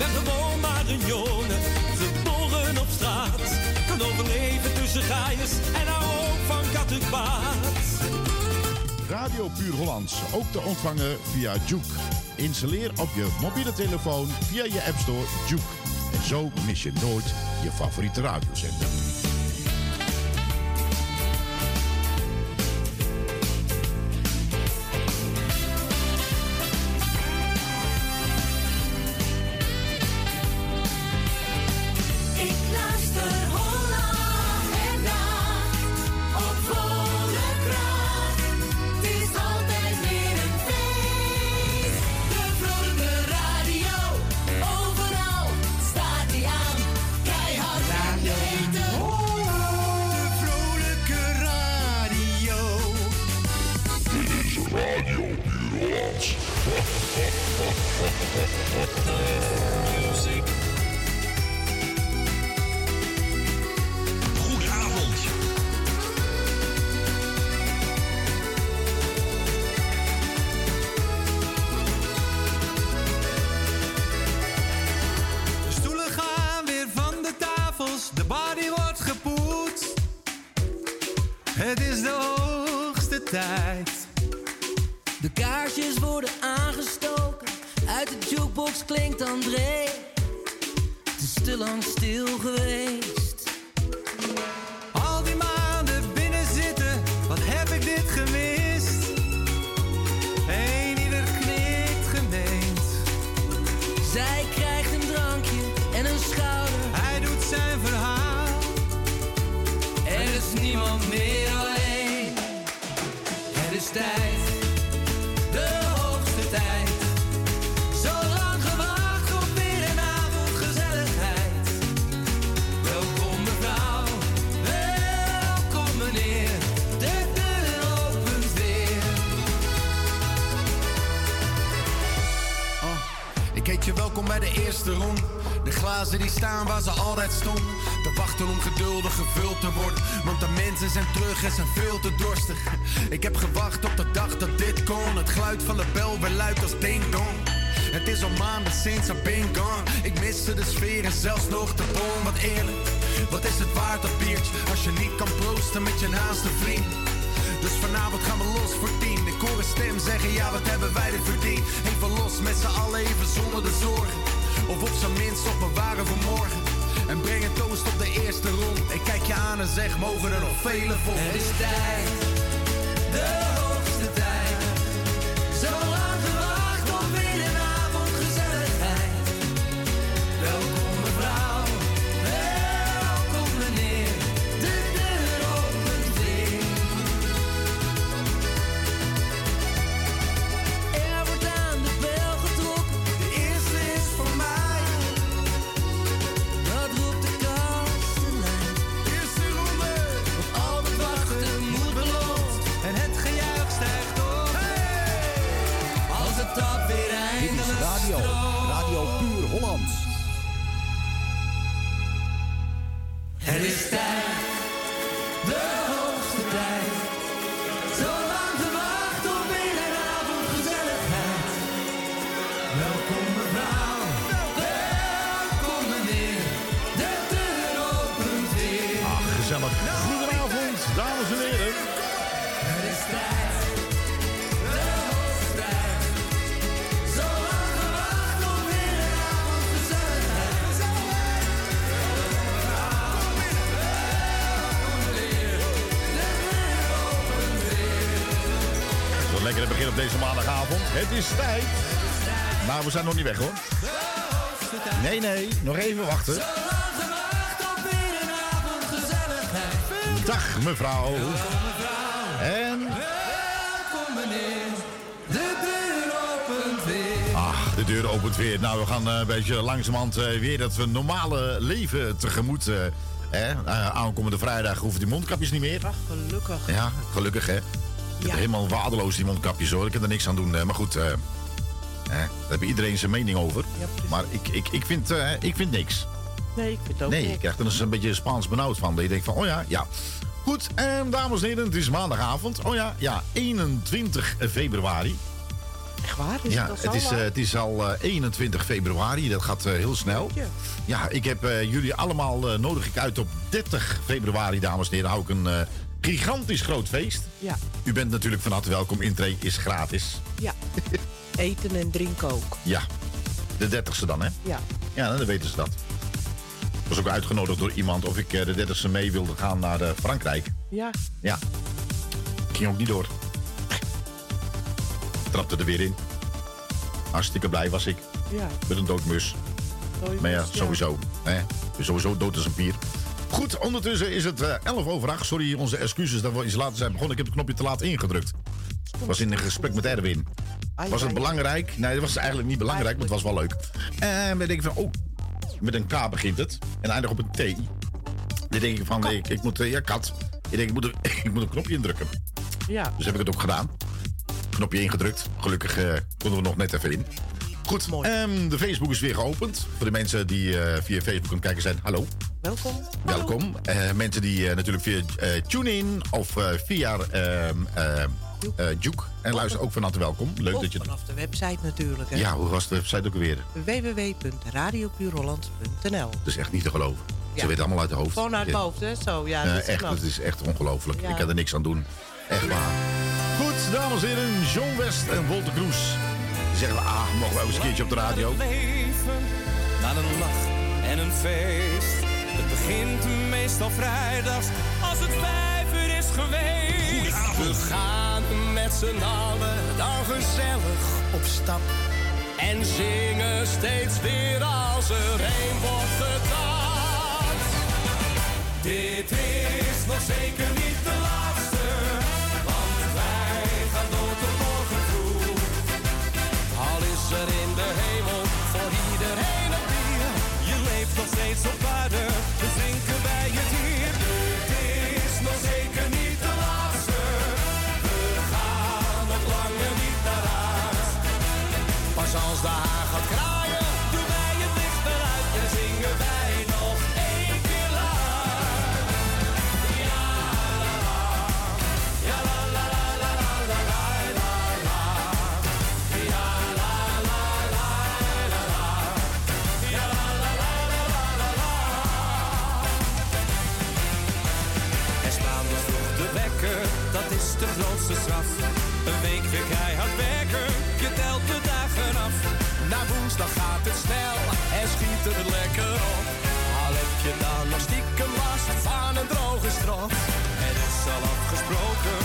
ben gewoon maar een jongen, geboren op straat. Kan overleven tussen gaaiers en hou ook van kattenkwaad. Radio Puur Hollands, ook te ontvangen via Juke. Installeer op je mobiele telefoon via je App Store Juke. En zo mis je nooit je favoriete radiozender. Sinds I been gone. Ik miste de sfeer en zelfs nog de boom. Wat eerlijk, wat is het waard dat biertje? Als je niet kan proosten met je naaste vriend. Dus vanavond gaan we los voor tien. Ik hoor een stem zeggen, ja wat hebben wij er verdiend. Even los met z'n allen, even zonder de zorgen. Of op zijn minst op bewaren voor morgen. En breng een toast op de eerste rond. Ik kijk je aan en zeg, mogen er nog vele volgen. Het is tijd, Het is tijd. Nou, we zijn nog niet weg hoor. Nee, nee, nog even wachten. Dag mevrouw. En. Welkom meneer, de deur opent weer. Ach, de deur opent weer. Nou, we gaan eh, een beetje langzamerhand eh, weer dat we normale leven tegemoet. eh, hè? Aankomende vrijdag hoeven die mondkapjes niet meer. Ach, gelukkig. Ja, gelukkig hè. Ik Ja. heb helemaal waardeloos die mondkapjes hoor. Ik kan er niks aan doen. eh, maar goed, eh, eh, daar heeft iedereen zijn mening over. Ja, maar ik, ik, ik, vind, eh, ik vind niks. Nee, ik vind het ook Nee, niet. je krijgt er dus een beetje Spaans benauwd van. Dat je denkt van, oh ja, ja. Goed, en dames en heren, het is maandagavond. Oh ja, ja, 21 februari. Echt waar? Is ja, het het is, eh, het is al eh, 21 februari. Dat gaat eh, heel snel. Ja. Ik heb eh, jullie allemaal eh, nodig ik uit op 30 februari, dames en heren. Hou ik een eh, gigantisch groot feest. Ja, U bent natuurlijk van harte welkom. Intree is gratis. ja. Eten en drinken ook. Ja, de 30ste dan, hè? Ja. Ja, dan weten ze dat. Ik was ook uitgenodigd door iemand of ik eh, de 30ste mee wilde gaan naar eh, Frankrijk. Ja. Ja. Ging ook niet door. Trapte er weer in. Hartstikke blij was ik. Ja. Met een doodmus. Maar ja, sowieso. Hè? Sowieso dood als een pier. Goed, ondertussen is het eh, 11 over 8. Sorry, onze excuses dat we iets later zijn begonnen. Ik heb het knopje te laat ingedrukt. Was in een gesprek met Erwin. Was het belangrijk? Nee, dat was eigenlijk niet belangrijk, maar het was wel leuk. En dan denk ik van, oh, met een K begint het. En eindigt op een T. Dan denk ik van, ik, ik moet, eh, ja, kat. Ik denk, ik moet, een, ik moet een knopje indrukken. Ja. Dus heb ik het ook gedaan. Knopje ingedrukt. Gelukkig eh, konden we nog net even in. Goed, Mooi. ehm, de Facebook is weer geopend. Voor de mensen die eh, via Facebook aan het kijken zijn, hallo. Welkom. Welkom. Eh, mensen die eh, natuurlijk via eh, TuneIn of via ehm eh, eh, Juke. En luister ook van harte welkom. Leuk Of dat je... vanaf de website natuurlijk. Hè. Ja, hoe was de website ook alweer? www.radiopuurholland.nl Dat is echt niet te geloven. Ja. Ze weet allemaal uit de hoofd. Gewoon uit het hoofd, hè? Zo, ja. Dat is echt, knap. het is echt ongelooflijk. Ja. Ik kan er niks aan doen. Echt waar. Goed, dames en heren. John West en Wolter Kroes zeggen we, ah, mogen wij eens een keertje op de radio. Leven, naar een lach en een feest. Het begint meestal vrijdags als het vijf uur is geweest. We gaan met z'n allen dan gezellig op stap. En zingen steeds weer als er een wordt gedaan. lekker. Al heb je dan nog stiekem last van een droge strop. Het is al afgesproken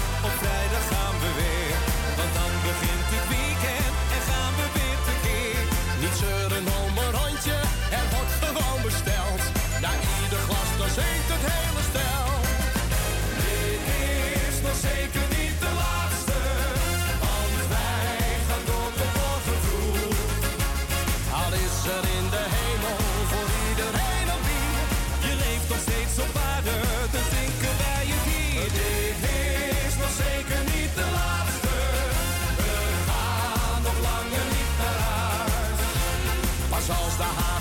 the high.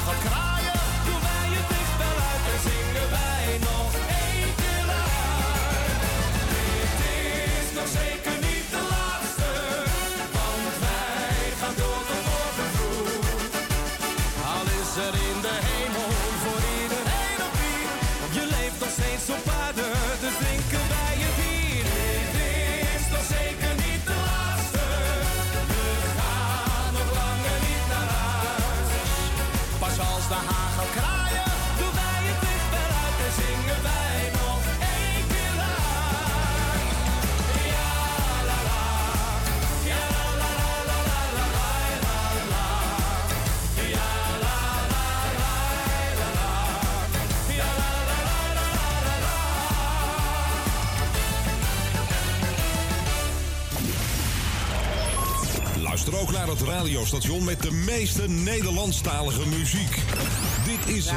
Als de kraaien, doen wij het zingen wij nog één keer. Ja la la, ja la la la la la la la, la la la la la, la la la la la la. Luister ook naar het radiostation met de meeste Nederlandstalige muziek. Dit is...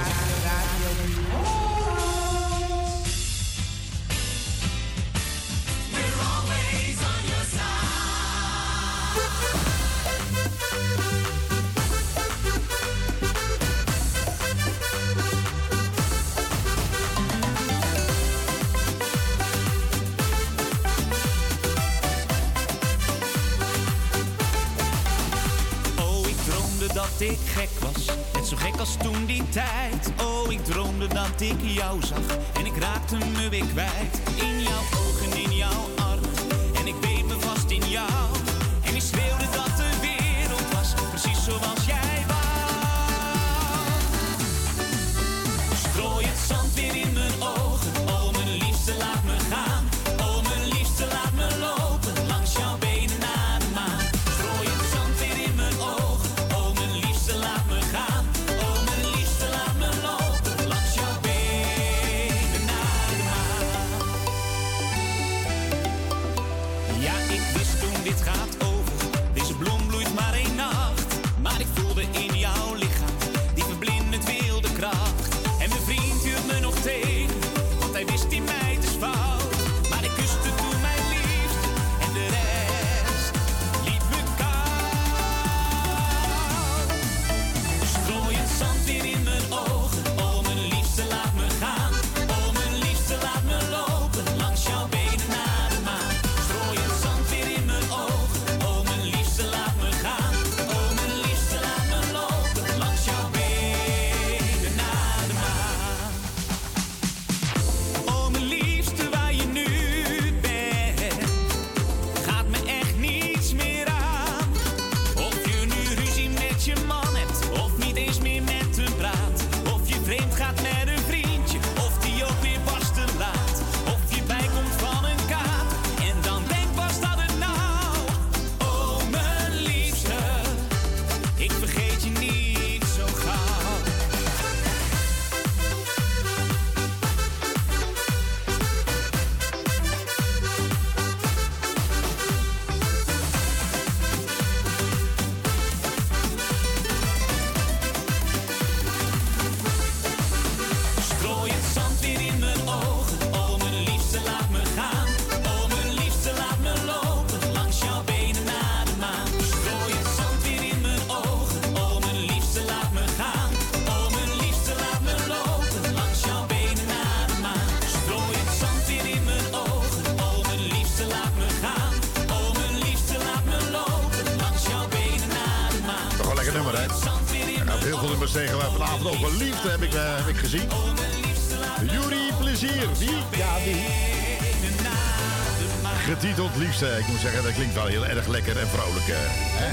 Liefste. Ik moet zeggen, dat klinkt wel heel erg lekker en vrolijk. eh, hè?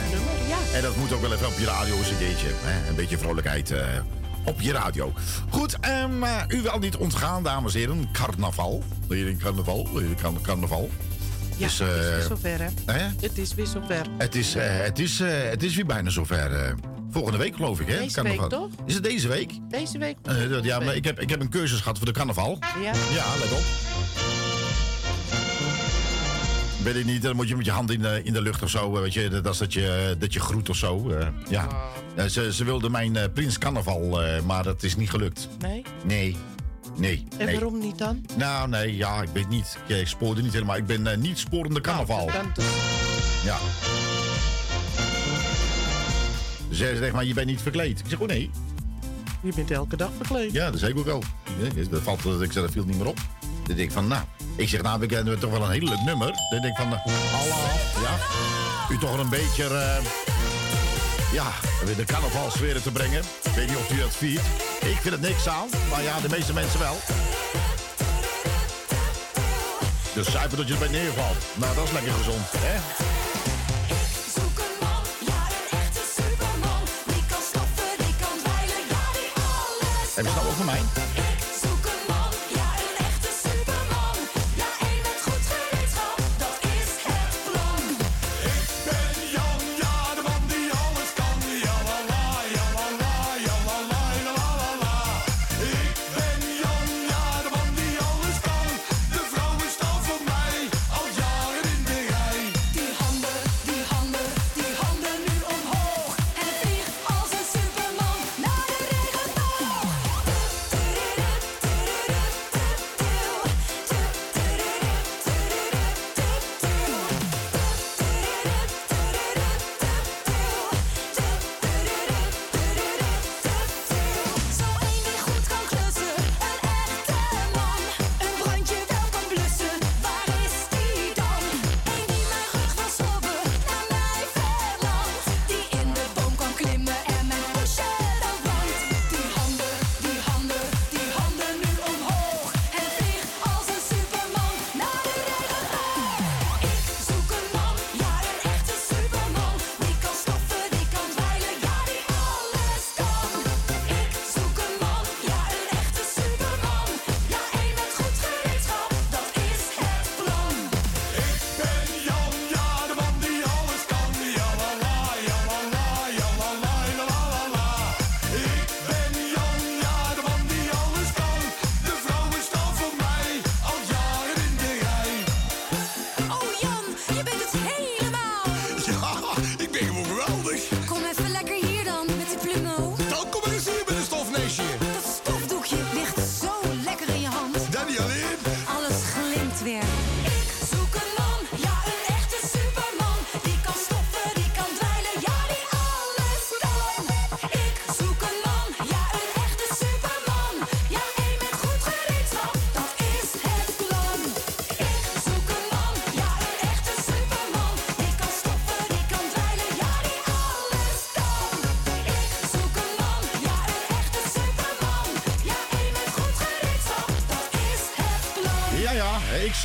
Ja. En dat moet ook wel even op je radio eens een. Hè? Een beetje vrolijkheid eh, op je radio. Goed, eh, u wel niet ontgaan, dames en heren. Carnaval. Carnaval. Carnaval. Ja, Dus, het is weer eh, zover, hè? hè? Het is weer zover. Het is, eh, het, is, eh, het is weer bijna zover. eh, volgende week, geloof ik, hè? Deze Carnaval. week, toch? Is het deze week? Deze week. Eh, ja, maar ik heb, ik heb een cursus gehad voor de carnaval. Ja. Ja, let op. Weet ik niet, dan moet je met je hand in de, in de lucht of zo. eh, Weet je, dat is dat je, dat je groet of zo. eh, ja. Eh, ze, ze wilde mijn eh, prins carnaval, eh, maar dat is niet gelukt. Nee? Nee. Nee. En nee. waarom niet dan? Nou, nee, ja, ik weet niet. Ja, ik spoorde niet helemaal. Ik ben eh, niet sporende carnaval. Dan toch. Ja. Ze zegt maar, je bent niet verkleed. Ik zeg, oh nee. Je bent elke dag verkleed. Ja, dat zeg ik ook wel. Dat valt, dat ik zeg, dat viel niet meer op. Dan denk ik van, nou, ik zeg, nou, we kennen toch wel een heel leuk nummer. Dan denk ik van, eh, hallo, ja, u toch een beetje, eh, ja, weer de carnavalsfeer te brengen. Ik weet niet of u dat viert. Ik vind het niks aan, maar ja, de meeste mensen wel. Dus zuipen dat je erbij neervalt. Nou, dat is lekker gezond, hè? Zoek een man, ja een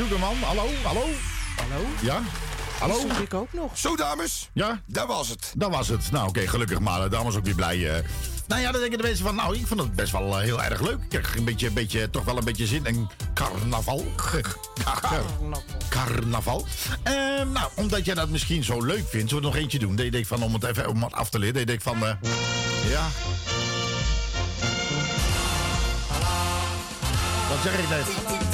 ik. Hallo, hallo. Hallo? Ja? Hallo? Zoek ik ook nog. Zo, dames. Ja? Dat was het. Dat was het. Nou, oké, gelukkig maar. De dames ook weer blij. eh. Nou ja, dan denken de mensen van, nou, ik vond het best wel eh, heel erg leuk. Ik kreeg een beetje, beetje, toch wel een beetje zin in carnaval. Car- carnaval. Eh, nou, omdat jij dat misschien zo leuk vindt, zullen we nog eentje doen. Dat je denkt van, om het even om het af te leren. Dat je denkt van, eh, ja. Wat zeg ik net?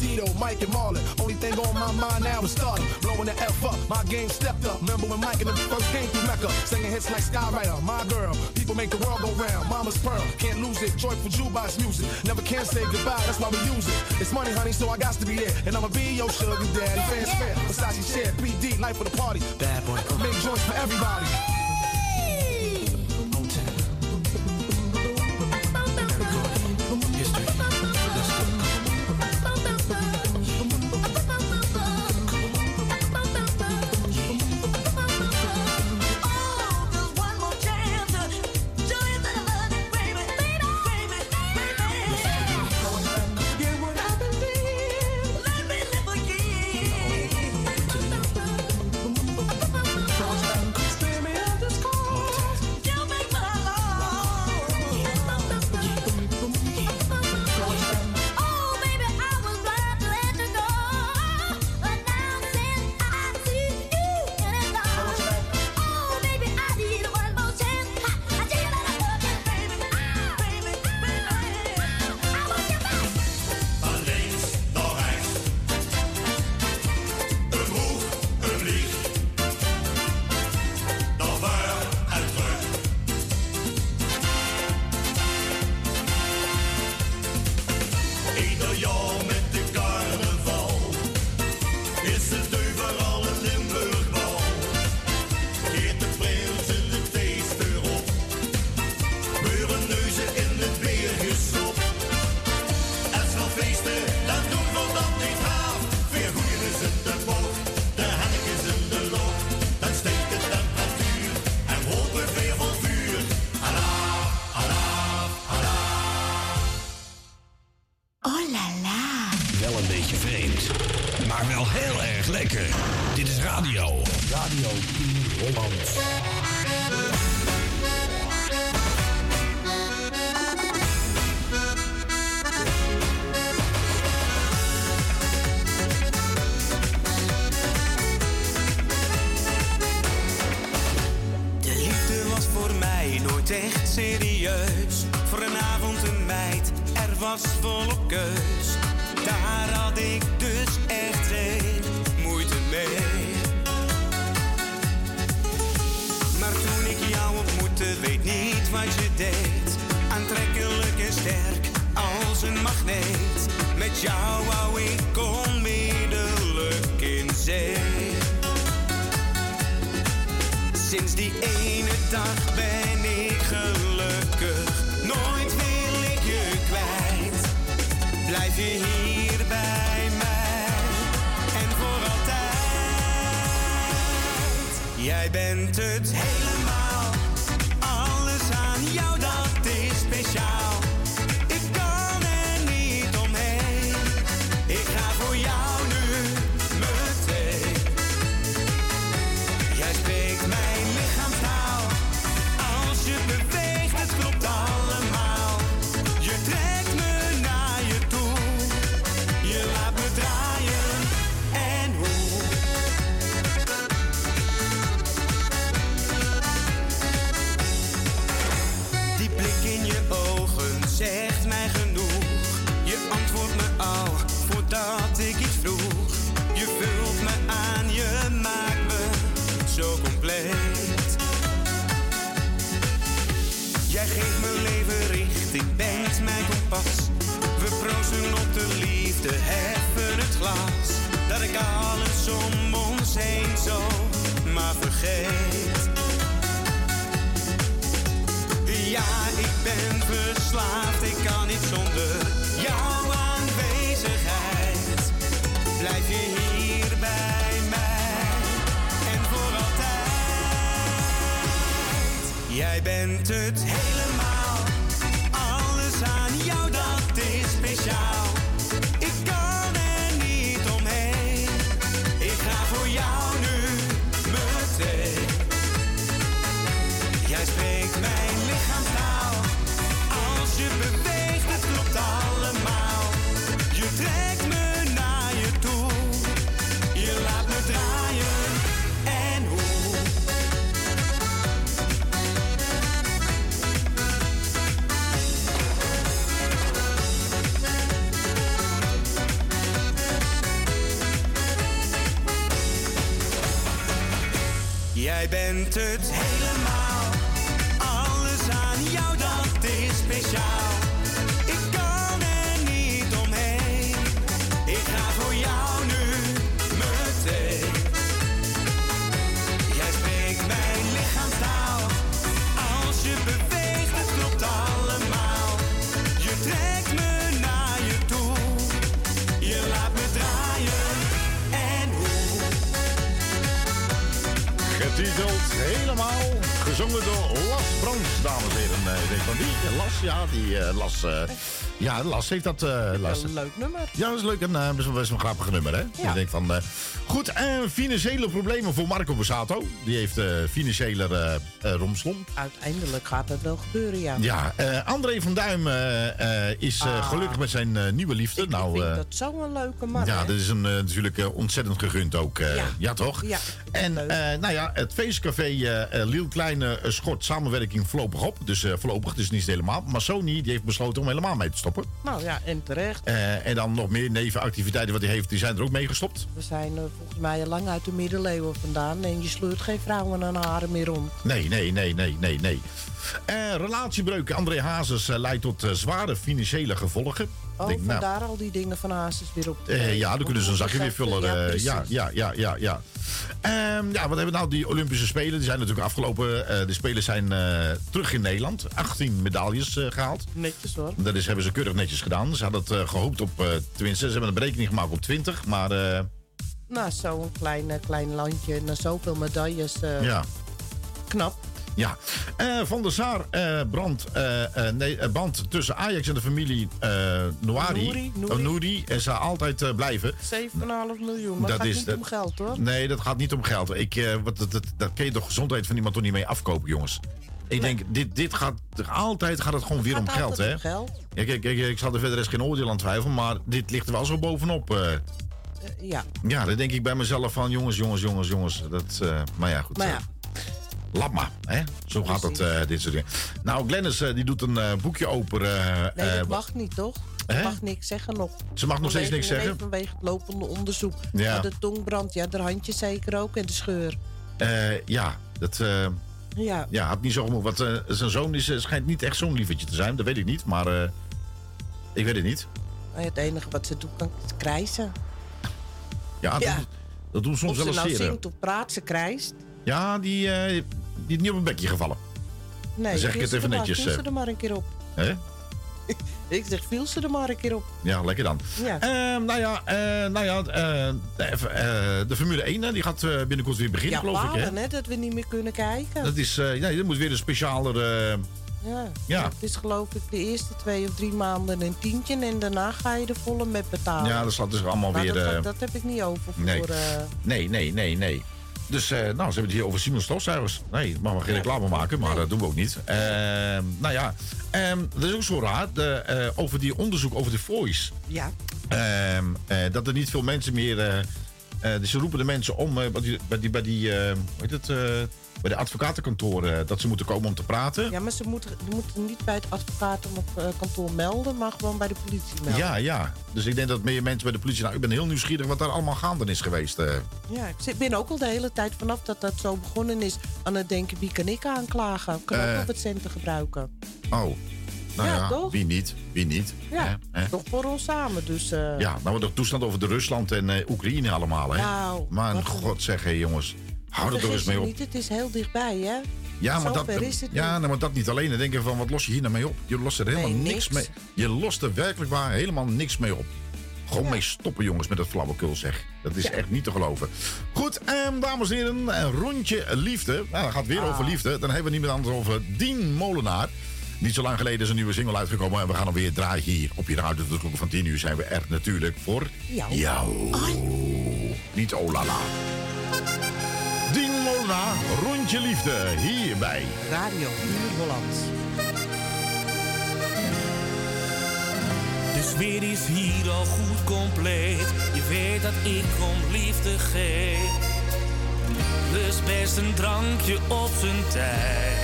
Tito, Mike, and Marlon. Only thing on my mind now is stardom. Blowing the F up, my game stepped up. Remember when Mike and the first came through Mecca? Singing hits like Skywriter, my girl. People make the world go round, mama's pearl. Can't lose it, joyful jukebox music. Never can say goodbye, that's why we use it. It's money, honey, so I got to be there. And I'ma be your sugar daddy. Fans fair, Versace chair, PD, life of the party. Bad boy. Make joints for everybody. Het Las heeft dat, Las. Een leuk nummer. Ja, dat is leuk en eh, best, wel- best wel een grappig nummer, hè? Ja. Ik denk van, eh, goed, en financiële problemen voor Marco Borsato. Die heeft financiële romslomp. Uiteindelijk gaat het wel gebeuren, ja. Ja, André van Duim is Ah. gelukkig met zijn nieuwe liefde. Ik nou, vind dat zo'n leuke man, ja, hè? dat is hem natuurlijk ontzettend gegund ook. ja. Ja. toch? Ja, En eh, nou ja, het feestcafé eh, Liel Kleine schort samenwerking voorlopig op. Dus voorlopig, dus niet helemaal. Maar Sony die heeft besloten om helemaal mee te stoppen. Nou ja, en terecht. En dan nog meer nevenactiviteiten wat hij heeft, die zijn er ook mee gestopt. We zijn volgens mij lang uit de middeleeuwen vandaan. En je sleurt geen vrouwen aan haren meer om. Nee, nee, nee, nee, nee, nee. Eh, relatiebreuk André Hazes eh, leidt tot eh, zware financiële gevolgen. Oh, Denk, nou, vandaar al die dingen van Hazes weer op de ja, dan kunnen ze een zakje weer vullen. Ja, ja, ja, ja, ja, ja. Ehm, ja, wat hebben we nou? Die Olympische Spelen, die zijn natuurlijk afgelopen. De Spelen zijn terug in Nederland. 18 medailles eh, gehaald. Netjes hoor. Dat is, hebben ze keurig netjes gedaan. Ze hadden het eh, gehoopt op, tenminste, ze hebben een berekening gemaakt op 20. Maar Nou, zo'n klein, eh, klein landje en zoveel medailles. eh, ja, Knap. Ja, Eh, Van der Saar brandt eh, eh, nee, band tussen Ajax en de familie Noari. Nouri. En zal altijd blijven. 7,5 miljoen. Maar dat gaat niet dat- om geld hoor. Nee, dat gaat niet om geld. Ik, wat, dat, dat, daar kun je toch gezondheid van iemand toch niet mee afkopen, jongens. Ik denk, dit, dit gaat, altijd gaat het gewoon weer om geld, hè? om geld. Ja, kijk, kijk, ik zal er verder eens geen oordeel aan twijfelen, maar dit ligt er wel zo bovenop. Eh. Eh, ja, ja, dan denk ik bij mezelf van, jongens, jongens, jongens, jongens. Dat, eh, maar ja, goed. maar eh. ja. Maar, hè? Zo gaat het, eh, dit soort dingen. Nou, Glennis eh, die doet een eh, boekje open. eh, Nee, eh, dat mag niet, toch? Hè? Ze mag niks zeggen nog. Ze mag nog steeds niks zeggen? vanwege het lopende onderzoek. Ja. Maar de tongbrand, ja, de handje zeker ook en de scheur. eh, ja, dat eh, Ja. ja, had niet zo gemoed. Want eh, zijn zoon is, eh, schijnt niet echt zo'n lievertje te zijn. Dat weet ik niet, maar eh, ik weet het niet. Het enige wat ze doet, kan is krijsen. Ja, dat, Ja. dat doen soms wel ze eens nou zingt of praat, ze krijst. Ja, die, eh, die is niet op een bekje gevallen. Nee, Dan zeg ik het even netjes, Viel ze eh. er maar een keer op. Hè? Ik zeg, viel ze er maar een keer op. Ja, lekker dan. Ja. Ehm, nou ja, eh, nou ja de, de Formule 1 hè, die gaat binnenkort weer beginnen, ja, geloof ik. Balen, hè, dat we niet meer kunnen kijken. Dat is, ja, er moet weer een speciale... Ja. Ja. Het is geloof ik de eerste twee of drie maanden een tientje en daarna ga je er volle met betalen. ja, dat slaat dus allemaal Maar weer... dat, eh, dat heb ik niet over voor... nee. eh, nee, nee, nee, nee. Dus, eh, nou, ze hebben het hier over Simon Stofzuigers. Nee, mag we geen reclame maken, maar dat doen we ook niet. Ehm, nou ja, ehm, dat is ook zo raar. De, over die onderzoek over de Voice. ja. Ehm, eh, dat er niet veel mensen meer. dus ze roepen de mensen om bij die, bij die, bij die hoe heet het, bij de advocatenkantoren dat ze moeten komen om te praten. ja, maar ze moeten, moeten niet bij het advocatenkantoor melden, maar gewoon bij de politie melden. Ja, ja. Dus ik denk dat meer mensen bij de politie. Nou, ik ben heel nieuwsgierig wat daar allemaal gaande is geweest. eh. Ja, ik zit- ben ook al de hele tijd vanaf dat dat zo begonnen is aan het denken wie kan ik aanklagen? Ik kan ook Eh. nog wat centen gebruiken. Oh. Nou ja, Ja, toch? wie niet? Wie niet? Ja, toch voor ons samen. Dus, eh, Ja, nou de toestand over de Rusland en eh, Oekraïne allemaal, hè? Nou, maar god zeg, hé jongens. Hou er toch eens mee op. niet, het is heel dichtbij, hè? Ja, maar dat, Zover is het ja nou, maar dat niet alleen. Dan denk je van, wat los je hier nou mee op? Je lost er helemaal Nee, niks. niks. mee. Je lost er werkelijk waar helemaal niks mee op. Gewoon mee stoppen, jongens, met dat flauwekul, zeg. Dat is echt niet te geloven. Goed, ehm, dames en heren, een rondje liefde. Nou, dat gaat weer Ah. over liefde. Dan hebben we niet meer anders over Dien Molenaar. Niet zo lang geleden is een nieuwe single uitgekomen. En we gaan hem weer draaien hier op je radio. Tot de klok van 10 uur zijn we er natuurlijk voor Jou. jou. Niet olala. Dien Molenaar, rondje liefde. Hier bij Radio Puur Hollands. De sfeer is hier al goed compleet. Je weet dat ik om liefde geef. Dus best een drankje op zijn tijd.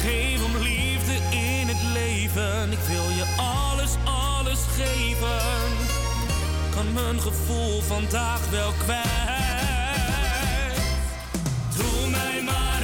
Geef om liefde in het leven. Ik wil je alles, alles geven. Kan mijn gevoel vandaag wel kwijt. Doe mij maar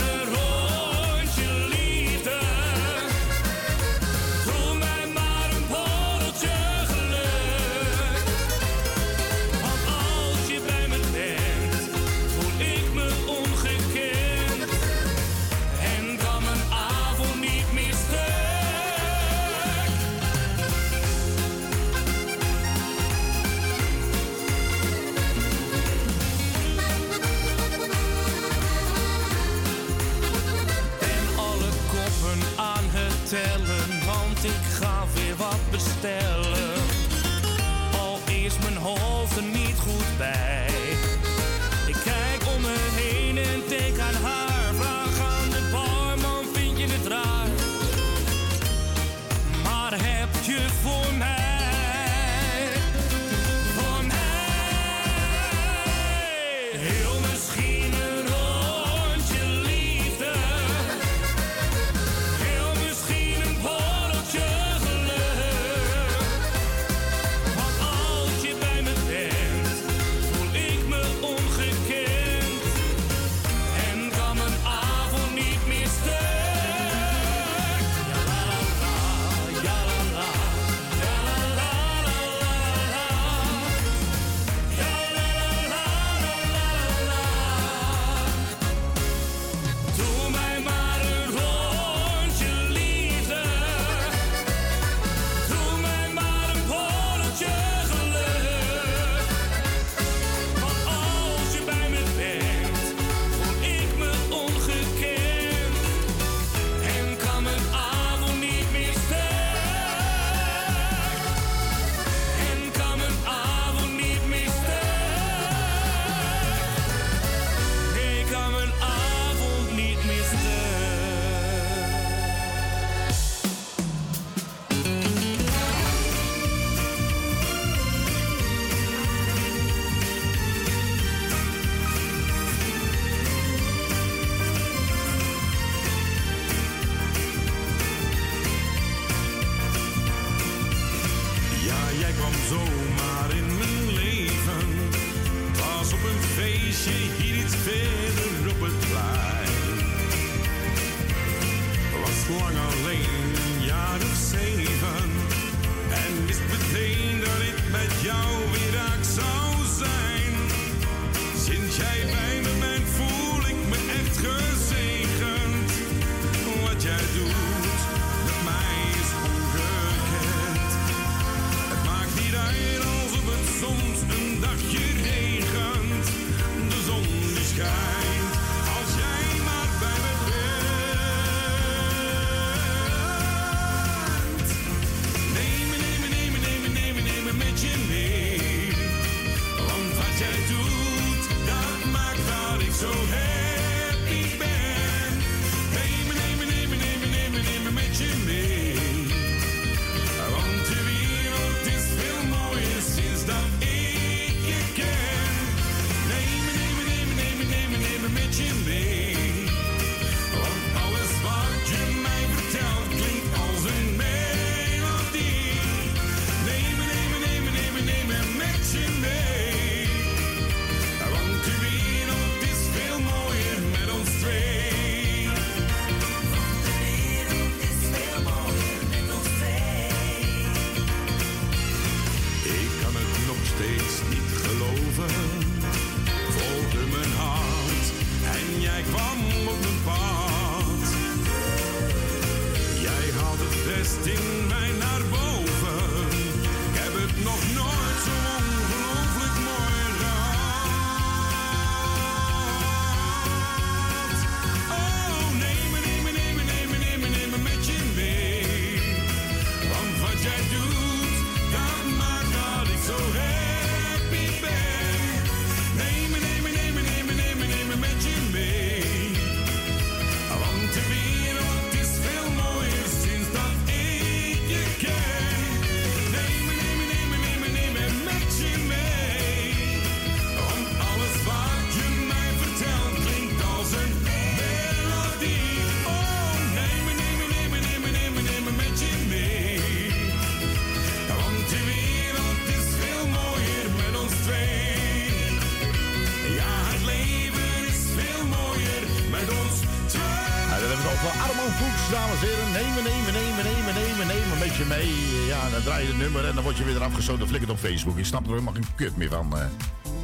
zo de flikkert op Facebook. Ik snap er helemaal geen kut meer van. Eh.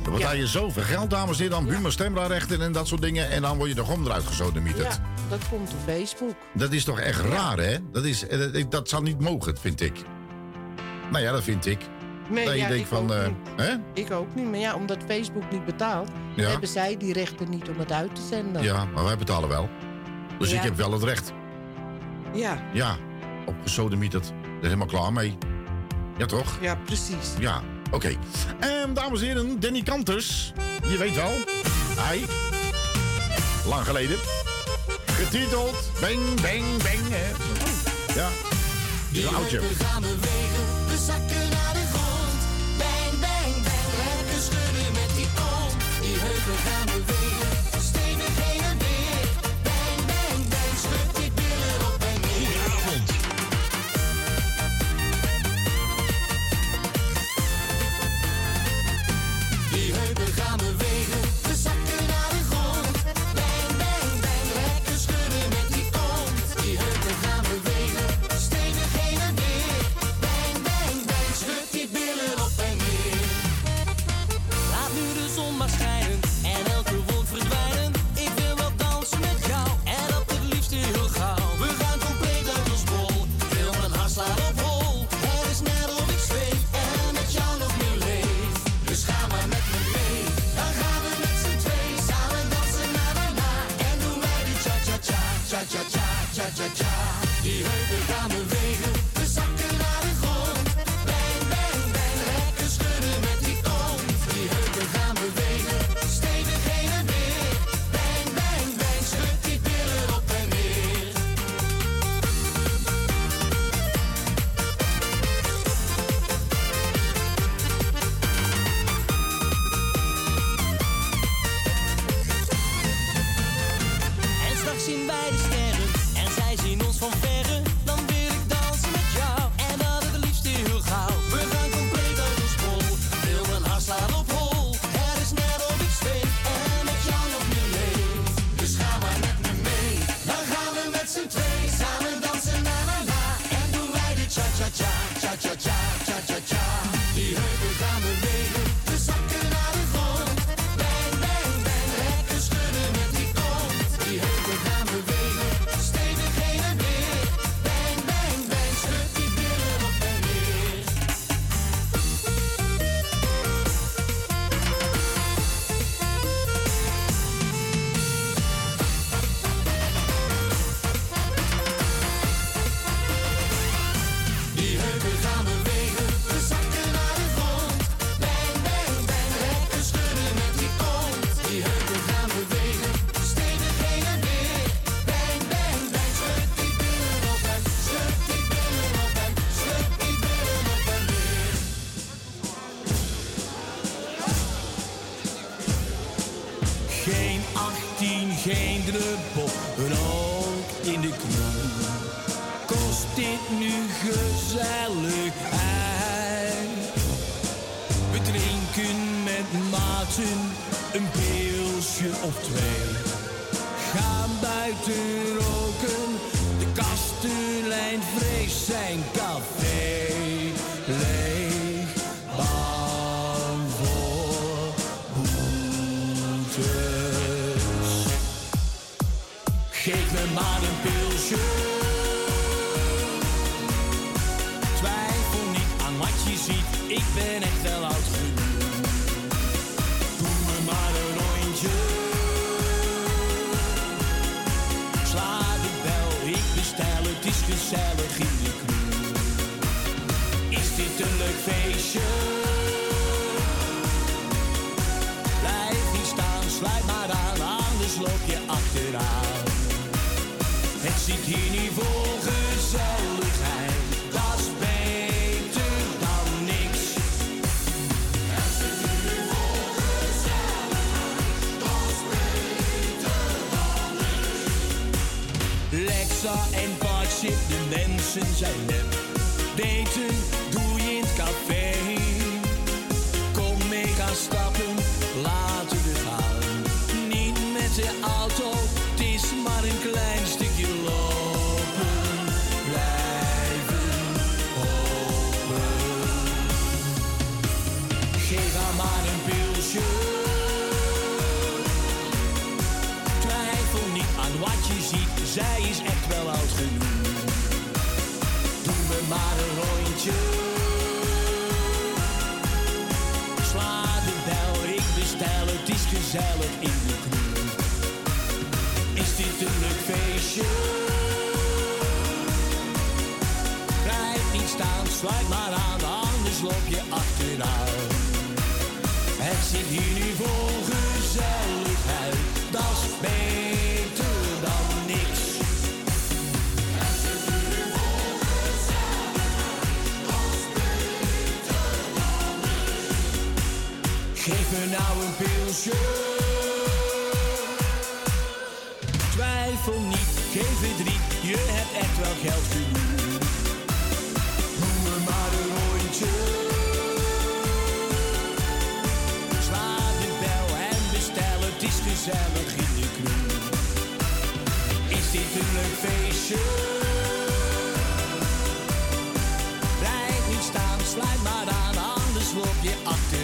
Dan betaal je zoveel geld, dames en heren, aan ja. En dat soort dingen. En dan word je de gom eruit gezoden. Ja, dat komt op Facebook. Dat is toch echt raar, hè? Dat, is, eh, dat, dat zou niet mogen, vind ik. Nou ja, dat vind ik. Nee, ja, van, eh, hè? Ik ook niet, maar ja, omdat Facebook niet betaalt, hebben zij die rechten niet om het uit te zenden. Ja, maar wij betalen wel. Dus ik heb wel het recht. Ja. Ja, Op opgesodemieterd. Daar is helemaal klaar mee. Ja, toch? Ja, precies. Ja, oké. En dames en heren, Danny Kanters. Je weet wel. Hij. Lang geleden. Getiteld. Bang, bang, bang. Hè. Ja. Is oudje.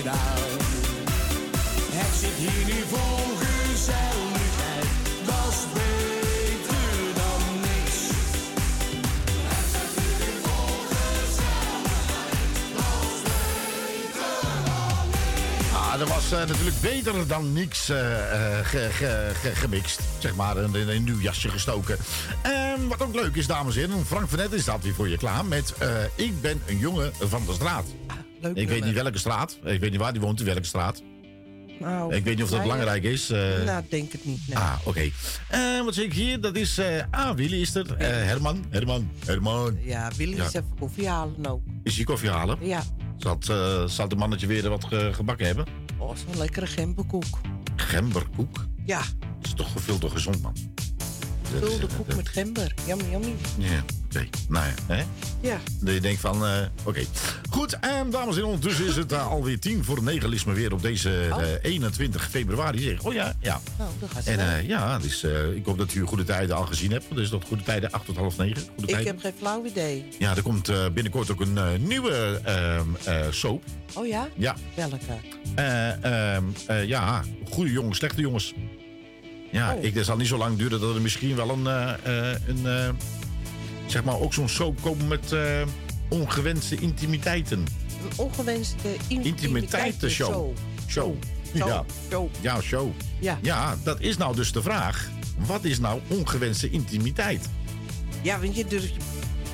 Achteraan. Het zit hier nu vol gezelligheid, dat is beter dan niks. Het zit hier nu vol gezelligheid, dat is beter dan niks. Ah, dat was eh, natuurlijk beter dan niks ge- ge- gemixt. Zeg maar, in, een nieuw jasje gestoken. En wat ook leuk is, dames en heren, Frank van Net staat weer voor je klaar met Ik ben een jongen van de straat. Leuk ik weet niet welke straat. Ik weet niet waar die woont, in welke straat. Nou, ik weet niet of dat belangrijk is. eh. Nou, denk het niet. Nee. Ah, oké. Eh, wat zie ik hier? Dat is... eh ah, Willy is er. Herman, Herman, Herman. Ja, Willy Ja. is even koffie halen ook. Is hij koffie halen? Ja. Eh, zal het mannetje weer wat ge- gebakken hebben? Oh, zo'n lekkere gemberkoek. Gemberkoek? Ja, Dat is toch veel te gezond, man. Dat- vulde dat- koek met gember. Yummy, yummy. Ja, oké. Nou ja, hè? Ja. Dat je denkt van, eh, oké. Goed, en dames en heren, ondertussen is het eh, alweer tien voor negen. Lis me weer op deze Oh. eh, 21 februari. Zeg, oh ja, ja. Nou, dat gaat En eh, ja, dus, eh, ik hoop dat u Goede Tijden al gezien hebt. Dus dat Goede Tijden 8 tot half 9. Goede Ik Tijden. heb geen flauw idee. Ja, er komt eh, binnenkort ook een eh, nieuwe ehm, eh, soap. Oh ja? Ja. Welke? Eh, ehm, eh, ja, goede jongens, slechte jongens. Ja, Oh. ik, het zal niet zo lang duren dat er misschien wel een, eh, eh, een eh, zeg maar, ook zo'n soap komen met eh, ongewenste intimiteiten. Een ongewenste Intimiteitenshow. Show. Show. Ja. Show. ja, show. Ja. ja, dat is nou dus de vraag. Wat is nou ongewenste intimiteit? Ja, want je durft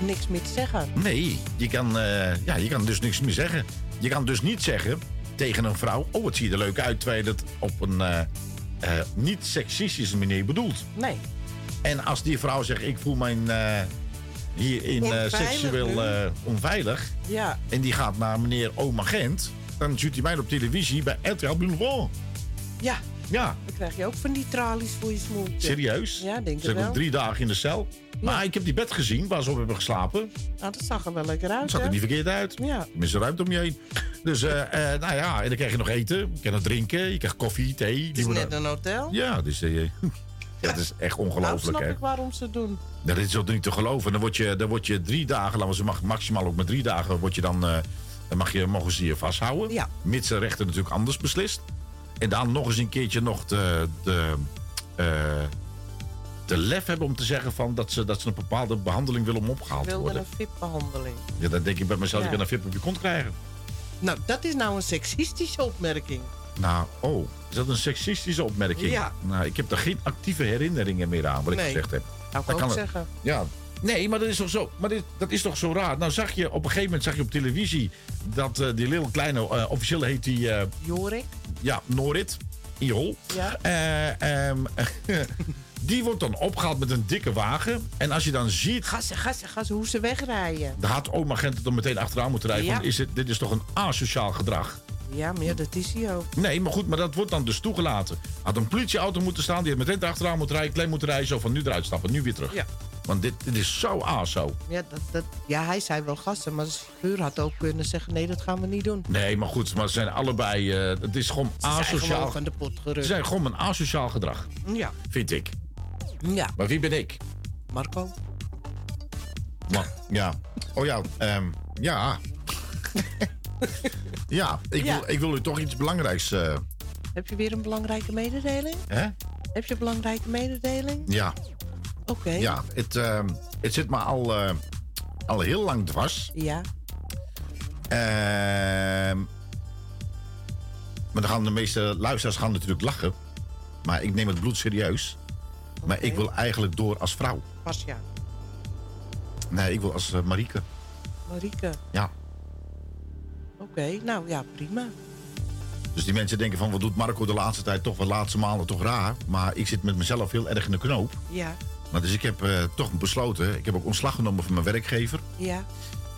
niks meer te zeggen. Nee, je kan, eh, ja, je kan dus niks meer zeggen. Je kan dus niet zeggen tegen een vrouw... oh, het ziet er leuk uit, terwijl je het op een eh, eh, niet seksistische manier bedoelt. Nee. En als die vrouw zegt, ik voel mij eh, hierin eh, seksueel eh, onveilig... Ja. en die gaat naar meneer Oma Gent... dan ziet hij mij op televisie bij RTL Boulevard. Ja. Ja, Dan krijg je ook van die tralies voor je smoeltje. serieus? Ja, denk ik wel. drie dagen in de cel. Maar ik heb die bed gezien waar ze op hebben geslapen. Nou, dat zag er wel lekker uit, Het zag er hè? niet verkeerd uit. Ja. Tenminste, ruimte om je heen. Dus, eh, nou ja, en dan krijg je nog eten. Je krijgt nog drinken. Je krijgt koffie, thee. Het is net een hotel. Ja, dus, ja, dat is echt Nou, ongelooflijk, snap hè? ik waarom ze het doen. Dat is ook niet te geloven. Dan word je, dan word je drie dagen, laten we ze mag, maximaal ook maar drie dagen, word je dan, eh, dan mag je, mogen ze je vasthouden. Ja. Mits de rechter natuurlijk anders beslist. En dan nog eens een keertje nog de, de, eh, de lef hebben om te zeggen van dat, ze, dat ze een bepaalde behandeling willen om opgehaald te wilde worden. een VIP-behandeling. Ja, dan denk ik bij mezelf, Ja. ik kan een vip op je kont krijgen. Nou, dat is nou een seksistische opmerking. Nou, oh, is dat een seksistische opmerking? Ja. Nou, ik heb er geen actieve herinneringen meer aan, wat ik gezegd heb. Nou, Dat kan ik kan het. zeggen. Ja. Nee, maar dat is toch zo, maar dit, dat is toch zo raar. Nou zag je, op een gegeven moment zag je op televisie dat eh, die little kleine, eh, officieel heet die, eh, Jorik? ja, Norit, Iol. Ja. Eh, ehm, die wordt dan opgehaald met een dikke wagen. En als je dan ziet, Ga ze, ga ze, ga ze hoe ze wegrijden. dan had oma Gent er meteen achteraan moeten rijden. Ja. Van, is het, dit is toch een asociaal gedrag? Ja, maar ja, dat is hij ook. Nee, maar goed, maar dat wordt dan dus toegelaten. Had een politieauto moeten staan, die had meteen achteraan moeten rijden, klein moeten rijden, zo van nu eruit stappen, nu weer terug. Ja. Want dit, dit is zo aso. Ja, dat, dat, ja, hij zei wel gasten, maar de chauffeur had ook kunnen zeggen... nee, dat gaan we niet doen. Nee, maar goed, maar ze zijn allebei. eh, het is gewoon Ze zijn asociaal. gewoon van de pot Ze gerukt. zijn gewoon een asociaal gedrag, Ja. vind ik. Ja, Maar wie ben ik? Marco. Ja. Oh ja, ehm, ja. ja, ik, Ja. Wil, ik wil u toch iets belangrijks. eh, Heb je weer een belangrijke mededeling? hè? Heb je een belangrijke mededeling? Ja, Oké. ja het, ehm, het zit me al, eh, al heel lang dwars. Ja. Ehm, maar dan gaan de meeste luisteraars gaan natuurlijk lachen. Maar ik neem het bloed serieus. Maar ik wil eigenlijk door als vrouw. Pasja. Nee, ik wil als eh, Marieke. Marieke. Ja. Oké, nou ja, prima. Dus die mensen denken van, wat doet Marco de laatste tijd toch, de laatste maanden toch raar. Maar ik zit met mezelf heel erg in de knoop. Ja, Maar dus ik heb eh, toch besloten, ik heb ook ontslag genomen van mijn werkgever. ja.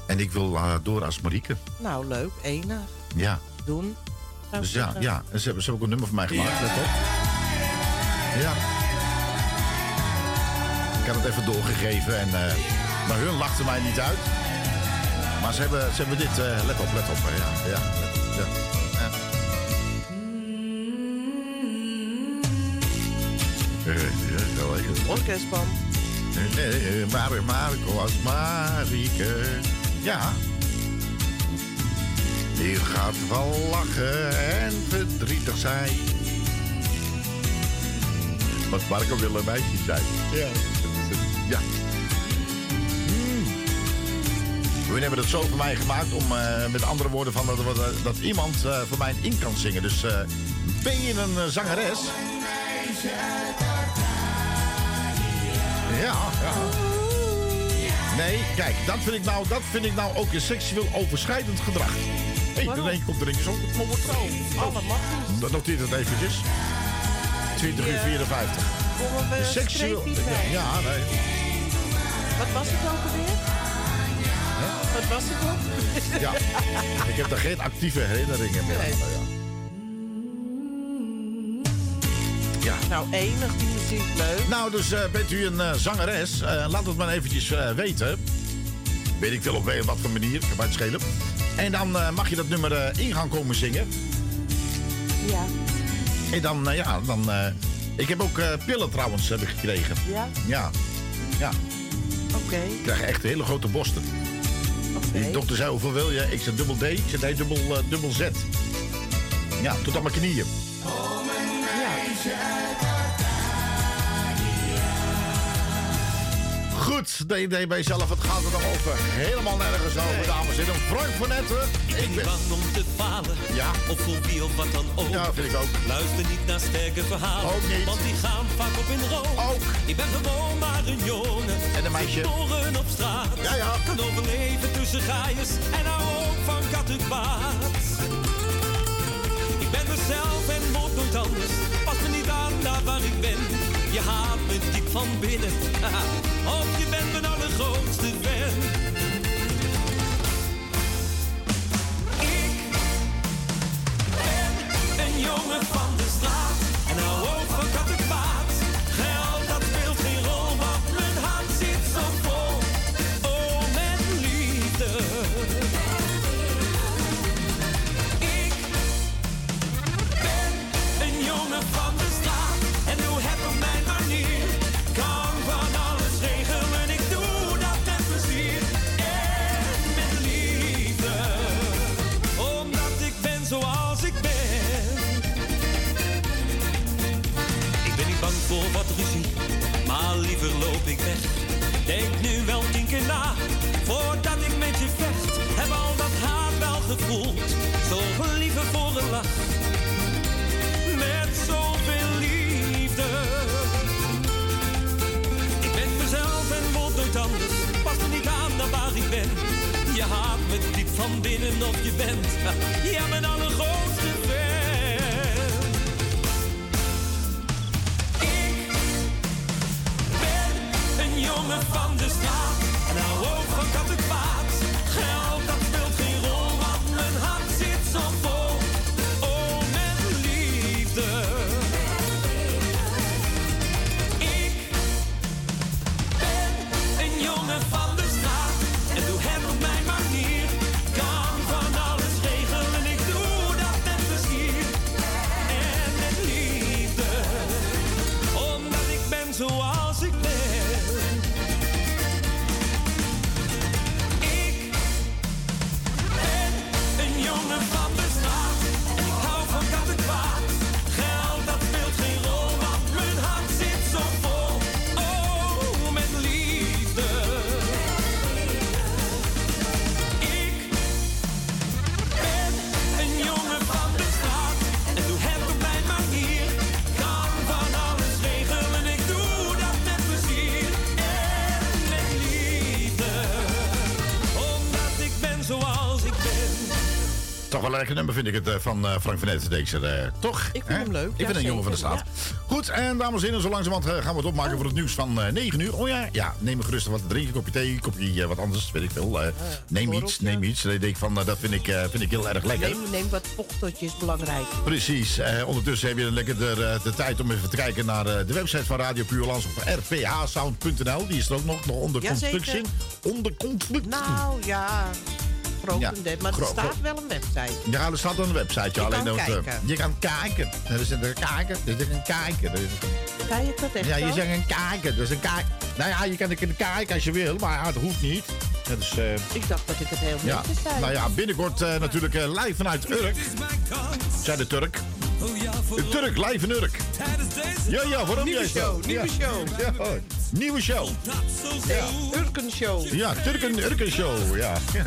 En ik wil eh, door als Marieke. Nou, leuk. Enig. Ja. Doen. Dus ja, ja. En ze hebben, ze hebben ook een nummer voor mij gemaakt, let op. Ja. Ik had het even doorgegeven en... eh, maar hun lachten mij niet uit. Maar ze hebben, ze hebben dit... eh, let op, let op. Ja, ja, ja. ja. Eh. Nee, maar Marco als Marieke. Ja. Die gaat wel lachen en verdrietig zijn. Want Marco wil een meisje zijn. Ja. Ja. Hun hebben het zo voor mij gemaakt om eh, met andere woorden van dat, dat, dat iemand eh, voor mij in kan zingen. Dus eh, ben je een eh, zangeres? Ja, ja. Nee, kijk, dat vind ik nou, dat vind ik nou ook een seksueel overschrijdend gedrag. Hé, hey, dan denk ik op de ringjes op. Maar wordt zo. Alle mag niet. Dan noteer het eventjes. 20 uur 54. Kom we De seksueel... Ja, nee. Wat was het ook alweer? Wat was het ook? Ja. Ik heb daar geen actieve herinneringen meer aan. Ja. Ja. Nou, enig die muziek leuk. Nou, dus eh, bent u een eh, zangeres? Eh, laat het maar eventjes eh, weten. Weet ik veel op wat voor manier, kan mij het schelen. En dan eh, mag je dat nummer in gaan komen zingen. Ja. En dan, ja, dan... eh, ik heb ook eh, pillen trouwens heb ik gekregen. Ja? Ja. Ja. Oké. Ik krijg echt hele grote borsten. Die dokter zei, hoeveel wil je? Ik zei dubbel D. Ik zei nee, dubbel, eh, dubbel Z. Ja, tot aan mijn knieën. Goed, de idee bij jezelf. Het gaat er dan over helemaal nergens over, dames en heren. Frank van Netten. Ik ben bang om te falen. Ja. Of voor wie of wat dan ook. Ja, vind ik ook. Luister niet naar sterke verhalen. Ook niet. Want die gaan vaak op in rook. Ook. Ik ben gewoon maar een jongen. En een meisje. Geboren op straat. Ja, ja. Kan overleven tussen gaaiers. En hou ook van kattenbaat. Ik ben mezelf en word nooit anders. Pas me niet aan daar waar ik ben. Je haat me diep van binnen. of je bent mijn allergrootste fan. Ik ben een jongen van de straat. En Denk Lekker nummer vind ik het eh, van eh, Frank van Etten, deze. eh, toch? Ik vind hem leuk, Ik ja, vind een jongen van de straat. Goed, en dames en heren, zo langzamerhand gaan we het opmaken voor het nieuws van eh 9 uur. Oh ja, ja, neem me gerust wat te drinken, kopje thee, kopje wat anders, weet ik veel. Neem iets, neem iets. Ik denk van, dat vind ik, vind ik heel erg lekker. Neem, neem wat vocht tot je is belangrijk. Precies. Ondertussen heb je lekker de, de tijd om even te kijken naar de website van Radio Puurlands op rphsound.nl. Die is er ook nog, nog onder constructie. Onder constructie. Nou ja, Ja, maar er staat wel een website. Ja, er staat op de website. Je alleen kan dat, eh, kijken. je kan kijken. Er is een kijken. Er is een. Er een- Ga je dat echt Ja, je zegt een kijken. Dus een kijk. Nou ja, je kan een keer kijken als je wil, maar het hoeft niet. Dat is, eh, Ik dacht dat ik het heel ja. netjes zei. Nou ja, binnenkort eh, natuurlijk eh, live vanuit Urk. Zei de Turk. De Turk live in Urk. Ja, ja, waarom Nieuwe jij show, nieuwe ja. show. Ja, nieuwe show. Ja. Urken Show. Ja, Turken Urken show. Ja, ja.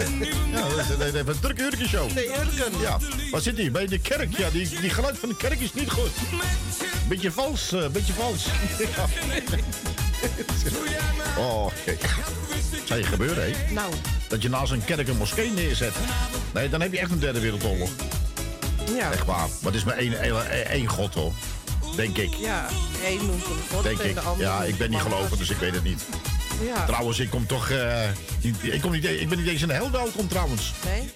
dat is een- Turken Urken show. Nee, Urken. Ja, waar zit die? Bij de kerk. Ja, die, die geluid van de kerk is niet goed. Beetje vals, eh, beetje vals. Ja. Oh, kijk. Zou je gebeuren, hè? Nou, Dat je naast een kerk een moskee neerzet. Nee, dan heb je echt een derde wereldoorlog. ja. Echt waar. Maar het is maar één, één, één god, hoor. Denk ik. Ja, één noemt hem God Denk en ik. de ander Ja, ik ben niet gelovig, dus ik weet het niet. Ja. Trouwens, ik kom toch... eh, niet- ik, kom niet, ik ben niet eens in de hel welkom, trouwens. Nee?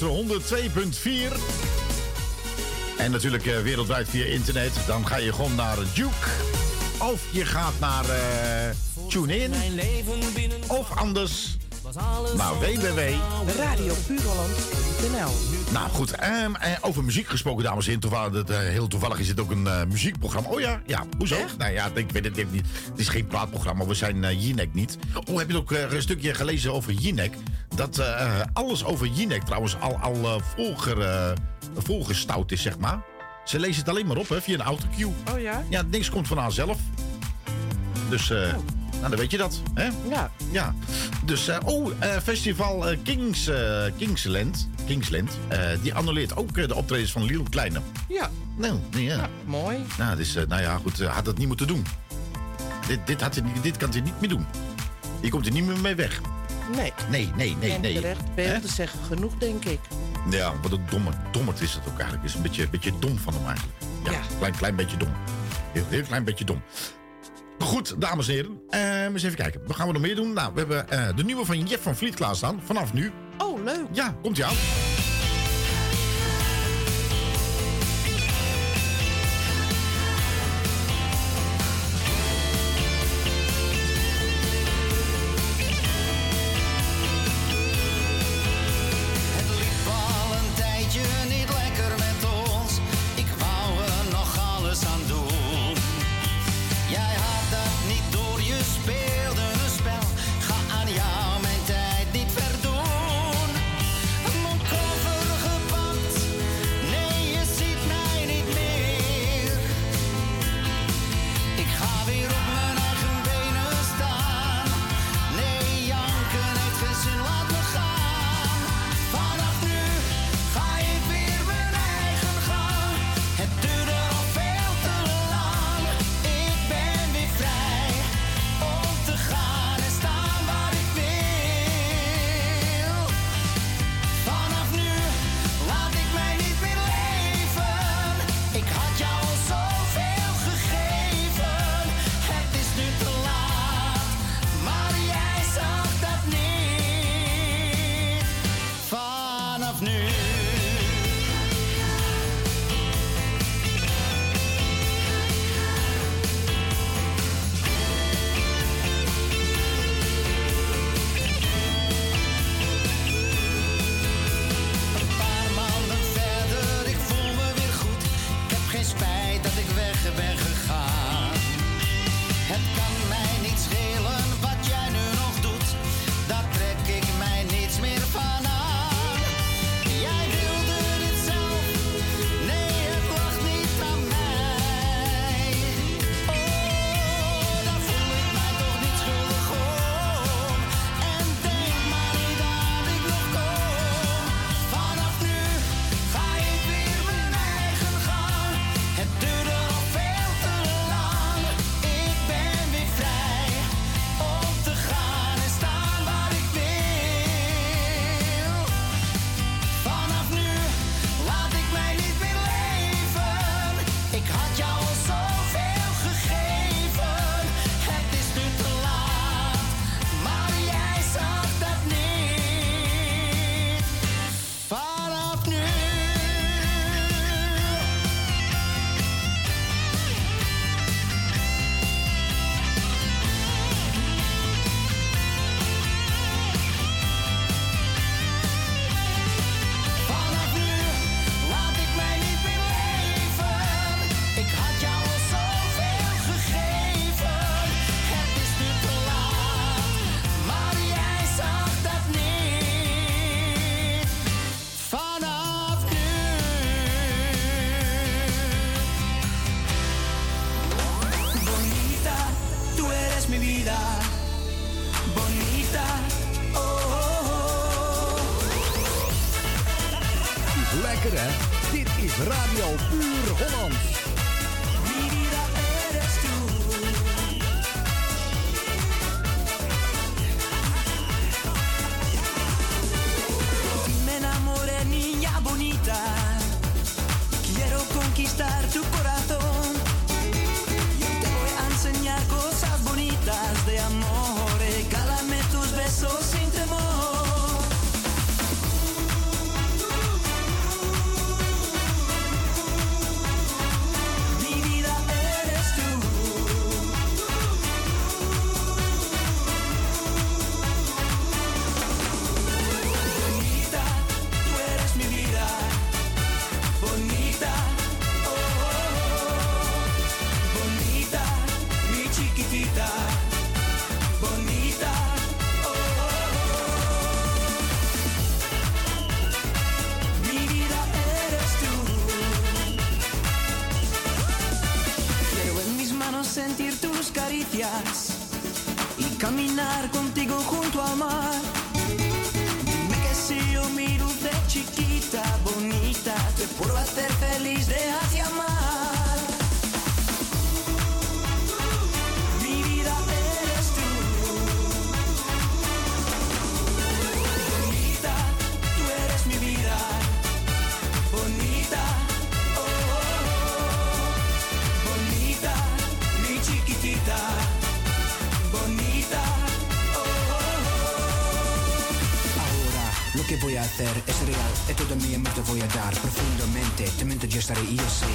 Luisteren, 102.4. En natuurlijk eh, wereldwijd via internet. Dan ga je gewoon naar Duke. Of je gaat naar eh TuneIn. Of anders naar www. radiopuurholland.nl Nou goed, ehm, eh, over muziek gesproken, dames en heren. Toevallig, dat, heel toevallig is dit ook een muziekprogramma. Oh ja, ja, hoezo? Nou ja, ik weet het niet. Het is geen praatprogramma, we zijn Jinek niet. Oh, heb je ook een stukje gelezen over Jinek? Dat eh, alles over Jinek trouwens al, al eh, volger, eh, volgestouwd is, zeg maar. Ze lezen het alleen maar op, hè, via een autocue. Oh ja? Ja, niks komt van haarzelf. Dus, eh, nou, dan weet je dat, hè? Ja. Ja. Dus, oh, festival Kings, Kingsland, Kingsland die annuleert ook de optredens van Lil Kleine. Ja. Nou, ja. Mooi. Nou, dus, nou ja, goed, had dat niet moeten doen. Dit, dit, had hij, dit kan hij niet meer doen. Hier komt hij niet meer mee weg. Nee. Nee, nee, nee, en nee. terecht, veel te zeggen genoeg, denk ik. Ja, wat een domme, dommerd is dat ook eigenlijk. Is een beetje, beetje dom van hem eigenlijk. Ja, Klein, klein beetje dom. Heel, heel klein beetje dom. Goed, dames en heren. Eh, eens even kijken. Wat gaan we nog meer doen? Nou, we hebben eh, de nieuwe van Jeff van Vliet klaarstaan. Vanaf nu. Oh, leuk. Ja, komt aan. Conquistar tu corazón. Caminar contigo junto al mar. Hacer es real, y todo mi amor te voy a dar profundamente. Te miento, yo estaré y yo sé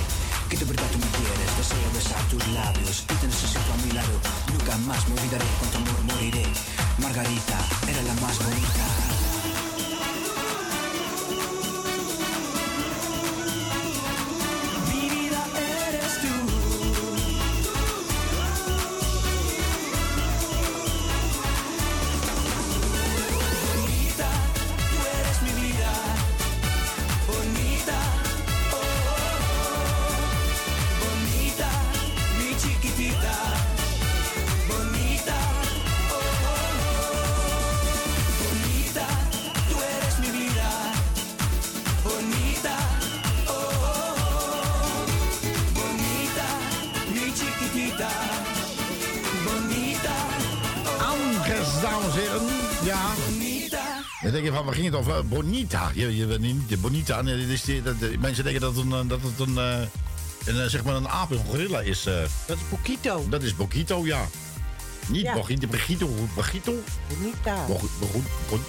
que de verdad tú me quieres. Deseo besar tus labios y te necesito a mi lado. Nunca más me olvidaré, con tu amor moriré. Margarita era la más bonita. Het over? Bonita. Je, je, niet de Bonita. Nee, dit is die, dat, de- mensen denken dat, een, eh, dat het een, eh, een, eh, zeg maar een aap, een gorilla is. eh. Dat is Boquito. Dat is Boquito, ja. Niet Ja. Boquito, Boquito, Boquito. Bonita. Bo- Bo- Bo-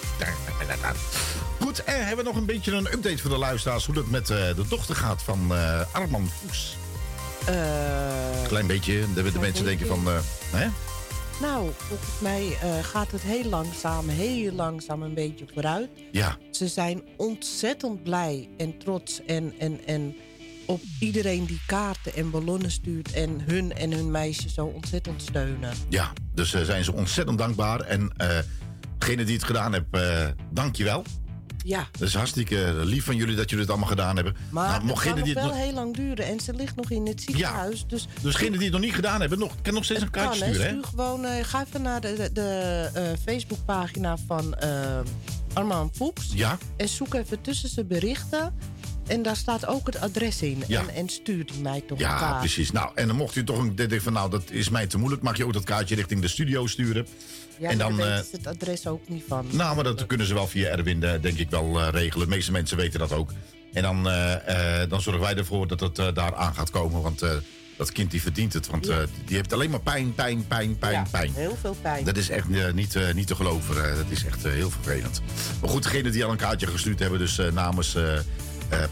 Goed, en hebben we nog een beetje een update voor de luisteraars... hoe het met eh, de dochter gaat van eh Arman Voes. Eh, Klein beetje, de, de mensen denken van... eh, hè? Nou, volgens mij eh, gaat het heel langzaam, heel langzaam een beetje vooruit. Ja, Ze zijn ontzettend blij en trots en, en, en op iedereen die kaarten en ballonnen stuurt... en hun en hun meisje zo ontzettend steunen. ja, dus eh, zijn ze ontzettend dankbaar. En eh degene die het gedaan eh dank je wel. Ja, Dat is hartstikke lief van jullie dat jullie het allemaal gedaan hebben. maar Nou, het kan nog wel nog, heel lang duren. En ze ligt nog in het ziekenhuis. dus dus degene die het nog niet gedaan hebben, nog, kan nog steeds een kan, kaartje hè. sturen. Hè? Stuur gewoon, eh, ga even naar de, de, de, eh, Facebookpagina van eh Armand Fuchs. Ja, En zoek even tussen zijn berichten. En daar staat ook het adres in. Ja. En, en stuurt mij toch ja kaart. precies. Nou, en dan mocht u toch een denken van, nou, dat is mij te moeilijk. Mag je ook dat kaartje richting de studio sturen. Ja, en dan, daar eh, weten ze het adres ook niet van. Nou, maar dat kunnen ze wel via Erwin, eh, denk ik, wel eh, regelen. De meeste mensen weten dat ook. En dan, eh, dan zorgen wij ervoor dat het daar aan gaat komen. Want dat kind die verdient het. Want die heeft alleen maar pijn, pijn, pijn, pijn, Ja, pijn. heel veel pijn. Dat is echt niet, niet te geloven. dat is echt heel vervelend. Maar goed, degene die al een kaartje gestuurd hebben, dus namens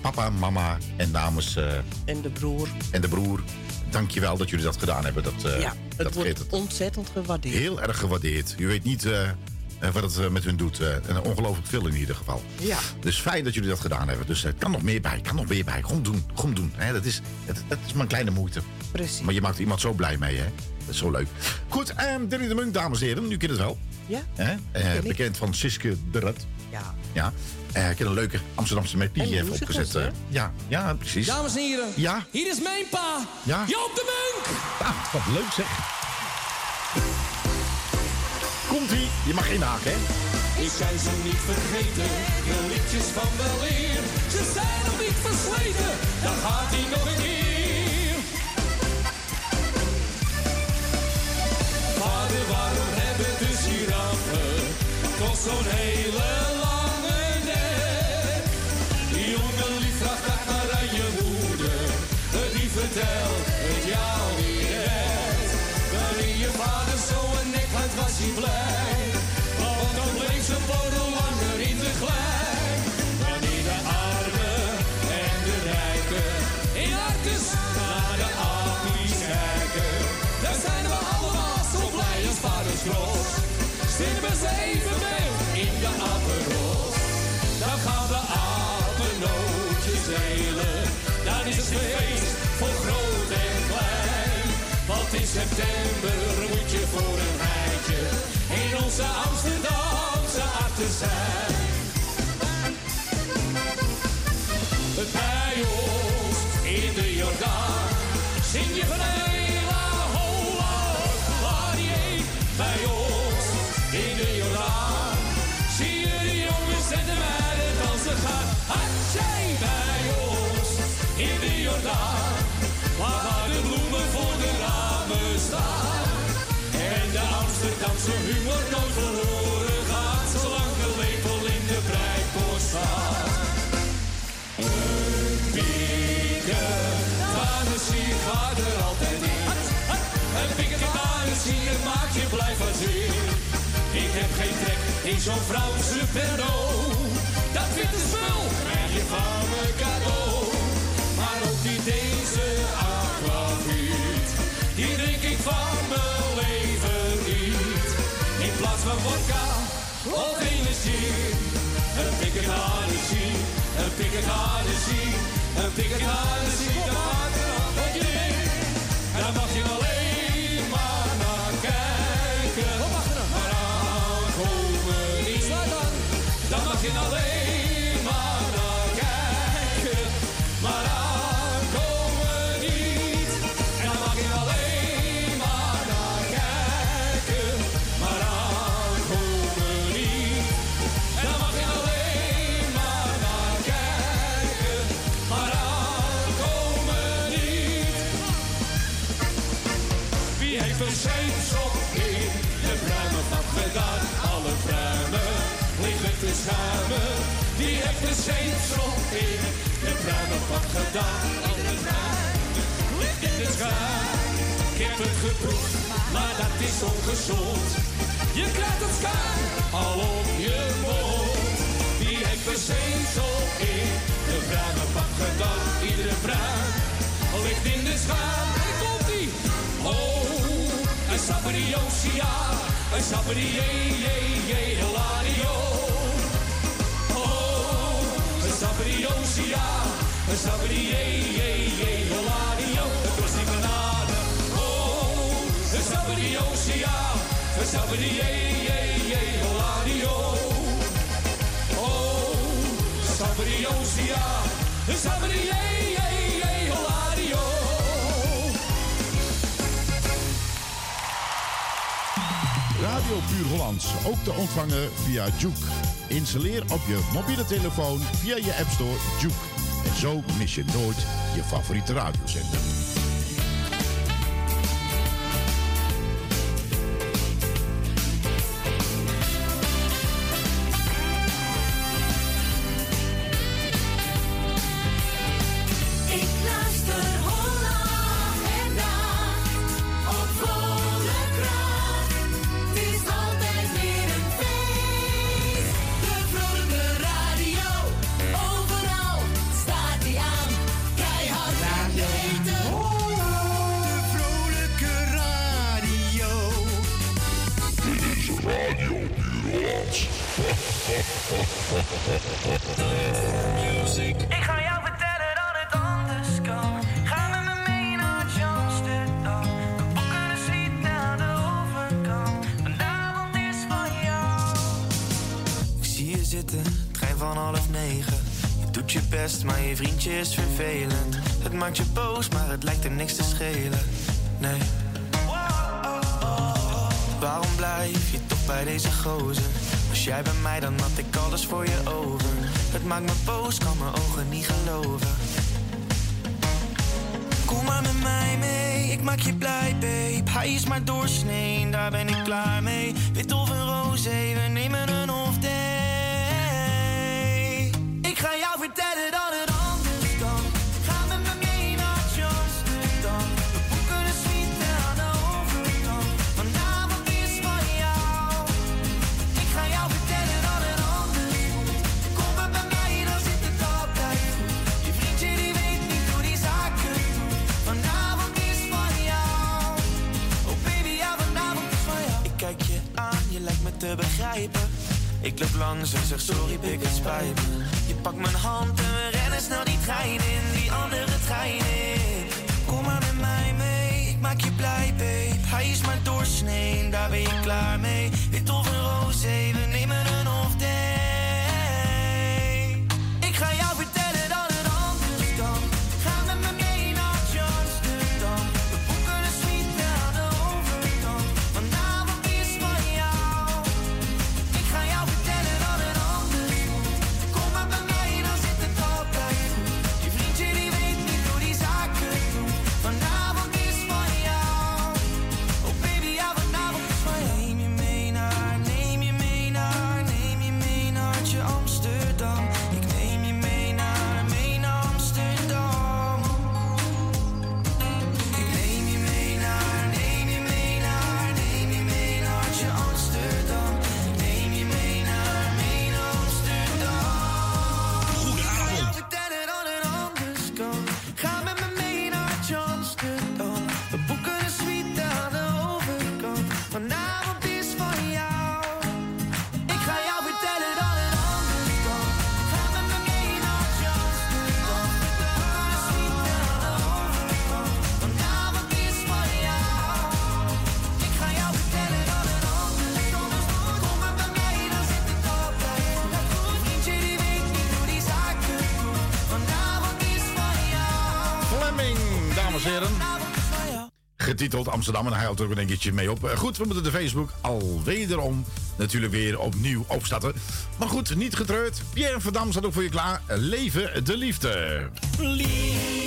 papa, mama en namens... eh, En de broer. en de broer. Dankjewel dat jullie dat gedaan hebben. Dat, eh, ja, het dat wordt het ontzettend gewaardeerd. heel erg gewaardeerd. Je weet niet eh, eh, wat het eh, met hun doet. Eh, en ongelooflijk veel in ieder geval. Ja. Dus fijn dat jullie dat gedaan hebben. Dus er kan nog meer bij, kan nog meer bij. Gewoon doen, gewoon doen. Hè, dat, is, dat, dat is maar een kleine moeite. Precies. Maar je maakt iemand zo blij mee, hè? Dat is zo leuk. Goed, ehm Danny de Munk, dames en heren. Nu kent het wel. Ja? Eh, bekend van Siske de Rat. Ja. Ja. Eh, ik heb een leuke Amsterdamse melodie En even opgezet. eh. ja, ja, precies. Dames en heren, Ja. hier is mijn pa, Ja. Joop de Munk. Ah, wat leuk zeg. Komt-ie. Je mag geen haken, hè? Ik kan ze niet vergeten, de liedjes van weleer. Ze zijn op niet versleten, dan gaat hij nog een keer. Vader, waarom hebben de giraffen toch zo'n hele die vertelt het jou niet. Wanneer je vader zo'n nek had, was hij blij, september moet je voor een rijtje in onze Amsterdamse humor nooit verloren gaat, zolang de lepel in de breikpost staat. Een piketanissie gaat er altijd in. Een piketanissie, het maakt je blij van zin. Ik heb geen trek in zo'n Franse Pernod. Dat witte spul krijg je van me cadeau. Maar ook die deze aquavit, die drink ik van mijn leven niet. Plaats van vodka of energie, een piketanissie, een piketanissie, een piketanissie. Dat maakt er wat je. En dan mag je alleen maar naar kijken. Maar aankomen niet. Dan mag je alleen in de pruimen van gedaan? Liggen te schuim. Ik heb het geproefd, maar dat is ongezond. Je krijgt het schuim al op je mond. Wie heeft zeepsop in de van gedaan? Iedere pruim ligt in de schuim. En komt ie. Oh, een saperiosia, een saperie, je, je, hilario. Saperiosia, een saperie, je, je, je, hilario. Het was die. Oh, hilario. Oh. Radio Puur Hollands, ook te ontvangen via Juke. Installeer op je mobiele telefoon via je App Store Juke. En zo mis je nooit je favoriete radiozender. titel Amsterdam. En hij houdt er ook een keertje mee op. Eh, goed, we moeten de Facebook alwederom natuurlijk weer opnieuw opstarten. Maar goed, niet getreurd. Pierre Verdam staat ook voor je klaar. Leven de liefde. Liefde.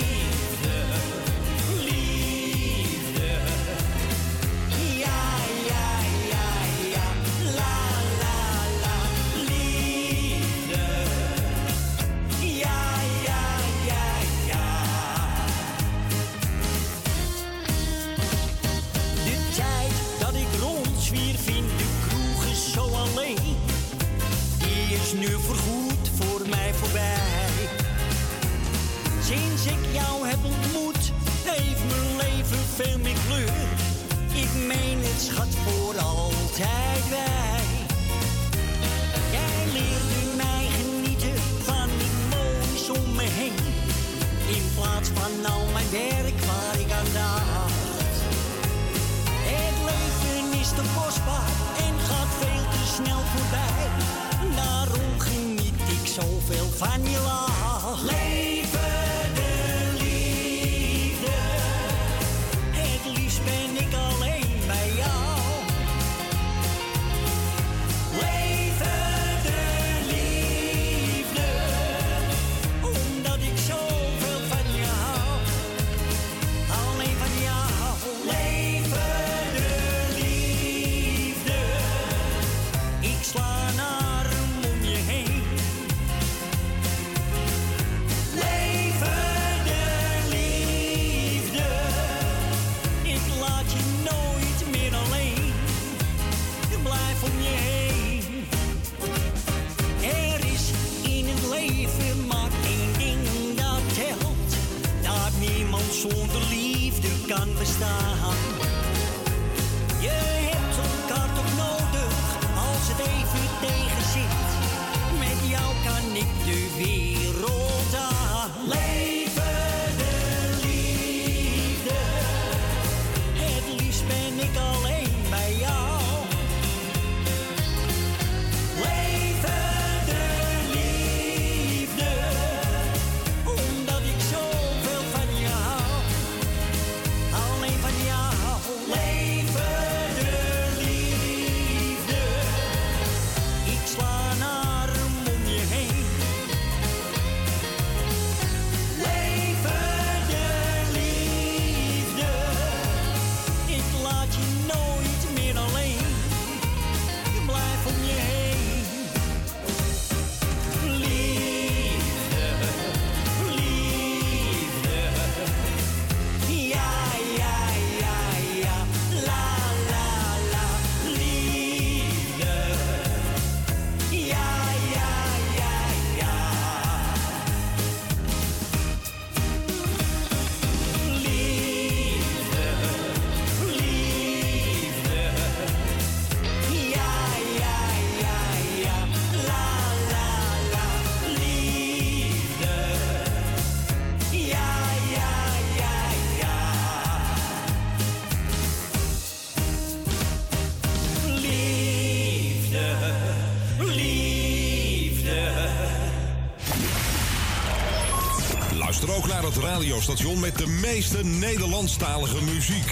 Radiostation met de meeste Nederlandstalige muziek.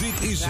Dit is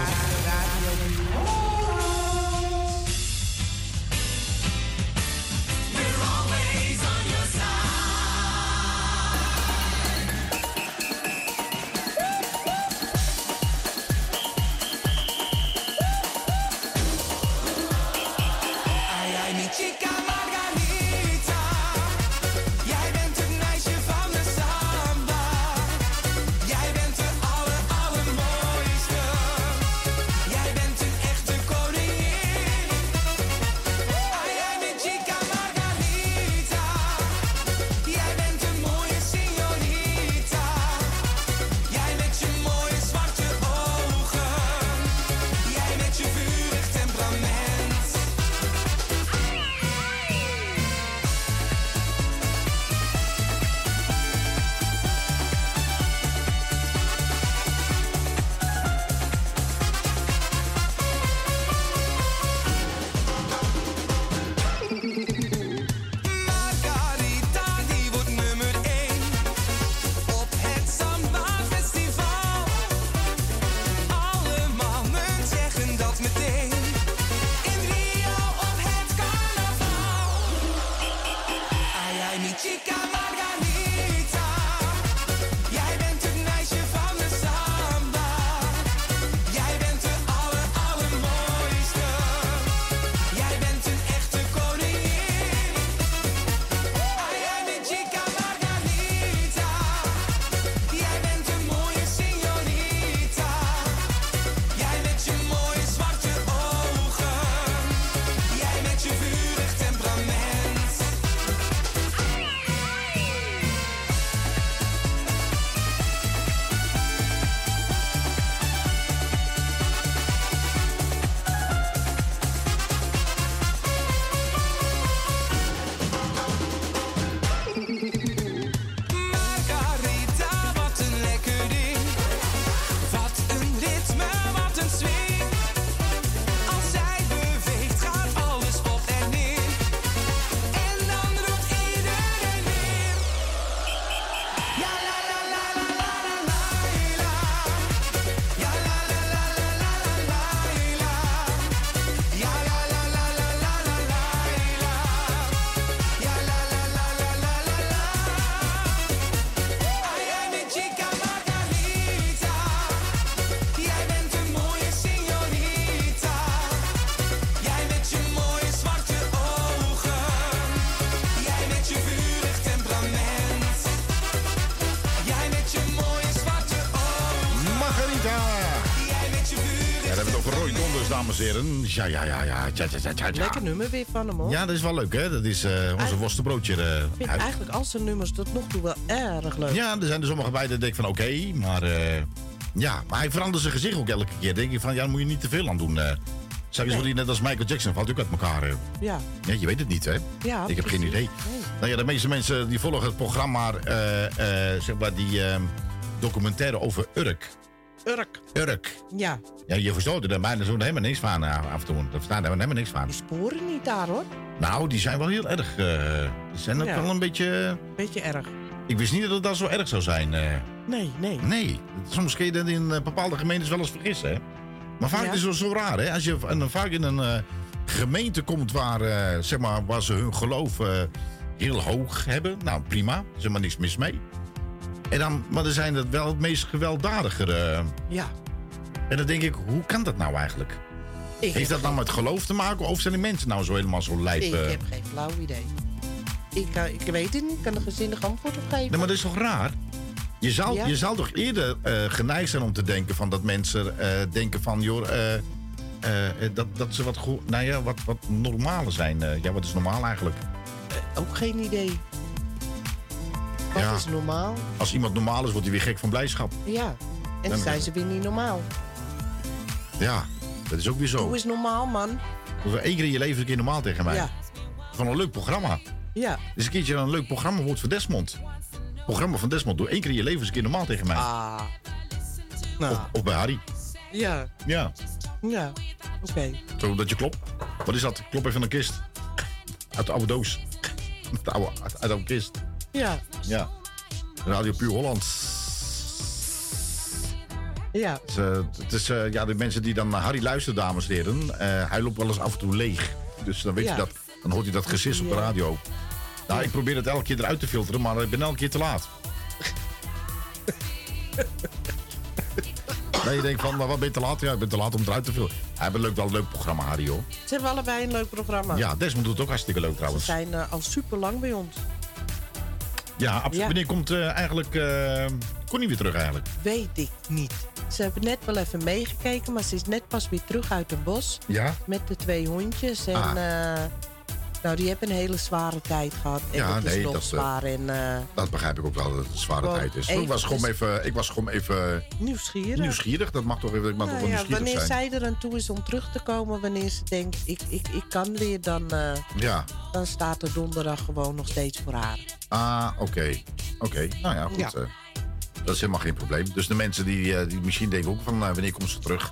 heren. Ja, ja, ja, ja. Tja, tja, tja. Lekker nummer weer van hem hoor. Ja, dat is wel leuk, hè? Dat is eh, onze worstenbroodje. eh, Ik vind uit. eigenlijk al zijn nummers tot nog toe wel erg leuk. Ja, er zijn er sommige bij dat denk ik van oké, maar eh, ja, maar hij verandert zijn gezicht ook elke keer. denk ik van ja, daar moet je niet te veel aan doen. eh Straks wordt hij net als Michael Jackson, valt ook uit elkaar. Ja. Ja, je weet het niet, hè? Ja, ik heb geen idee. Nee. Nou ja, de meeste mensen die volgen het programma, eh, eh, zeg maar, die eh, documentaire over Urk. Urk. Urk. Ja, Ja, je verstoot er bijna zo helemaal niks van eh, af en toe. We helemaal niks van. sporen niet daar hoor. Nou, die zijn wel heel erg. eh, die zijn ook Ja. wel een beetje. Beetje erg. Ik wist niet dat het dat zo erg zou zijn. eh. Nee, nee. Nee, soms kun je dat in eh, bepaalde gemeentes wel eens vergissen. Hè? Maar vaak Ja. is het zo raar, hè? Als je en vaak in een eh, gemeente komt waar, eh, zeg maar, waar ze hun geloof eh, heel hoog hebben. Nou, prima. Er is helemaal niks mis mee. En dan, maar dan zijn het wel het meest gewelddadige. eh. Ja. En dan denk ik, hoe kan dat nou eigenlijk? Ik Heeft dat nou met geloof te maken? Of zijn die mensen nou zo helemaal zo lijp? Ik eh? heb geen flauw idee. Ik, kan- ik weet het niet. Ik kan er gezinnig antwoord op geven. Nee, maar dat is toch raar? Je zou, Ja. je zou toch eerder eh, geneigd zijn om te denken van dat mensen eh, denken van, joh, dat, dat ze wat, goe- nou ja, wat, wat normaler zijn. Ja, wat is normaal eigenlijk? Ook geen idee. Wat Ja. is normaal? Als iemand normaal is, wordt hij weer gek van blijdschap. Ja. En dan zijn ze weer niet normaal. Ja, dat is ook weer zo. Hoe is normaal, man? Doe één keer in je leven een keer normaal tegen mij. Ja. Van een leuk programma. Ja. Dus een keertje een leuk programma wordt voor Desmond. Programma van Desmond. Doe één keer in je leven eens een keer normaal tegen mij. Ah. Nou. Of, of bij Harry. Ja. Ja. Ja. Oké. Zo dat je klopt. Wat is dat? Klop even aan de kist. Uit de oude doos. Uit de oude, uit, uit de oude kist. Ja. Ja. Radio Puur Holland. Ja. Het is, eh, het is eh, ja, de mensen die dan naar Harry luisteren, dames en heren. eh, hij loopt wel eens af en toe leeg. Dus dan weet Ja. je dat. Dan hoort hij dat gesis op de radio. Nou, ik probeer het elke keer eruit te filteren, maar ik ben elke keer te laat. Nee, je denkt van, maar wat ben je te laat? Ja, ik ben te laat om eruit te filteren. Hij heeft leuk, wel een leuk programma, Harry, hoor. Ze hebben allebei een leuk programma. Ja, Desmond doet het ook hartstikke leuk Ze trouwens. zijn eh, al super lang bij ons. Ja, absoluut. Ja. Wanneer komt eigenlijk Connie weer terug eigenlijk? Weet ik niet. Ze hebben net wel even meegekeken, maar ze is net pas weer terug uit een bos. Ja? Met de twee hondjes. En Ah. eh, nou, die hebben een hele zware tijd gehad. En Ja, het is nee, nog dat, eh, zwaar. En eh, Dat begrijp ik ook wel, dat het een zware tijd is. even- ik, was gewoon even, ik was gewoon even nieuwsgierig. nieuwsgierig. Dat mag toch even, ik mag toch Nou wel ja, nieuwsgierig wanneer zijn. zij er aan toe is om terug te komen, wanneer ze denkt, ik, ik, ik kan weer, dan, eh, Ja. dan staat er donderdag gewoon nog steeds voor haar. Ah, oké. Oké, nou ja, goed. Ja. Dat is helemaal geen probleem. Dus de mensen die, eh, die misschien denken ook van eh, wanneer komt ze terug?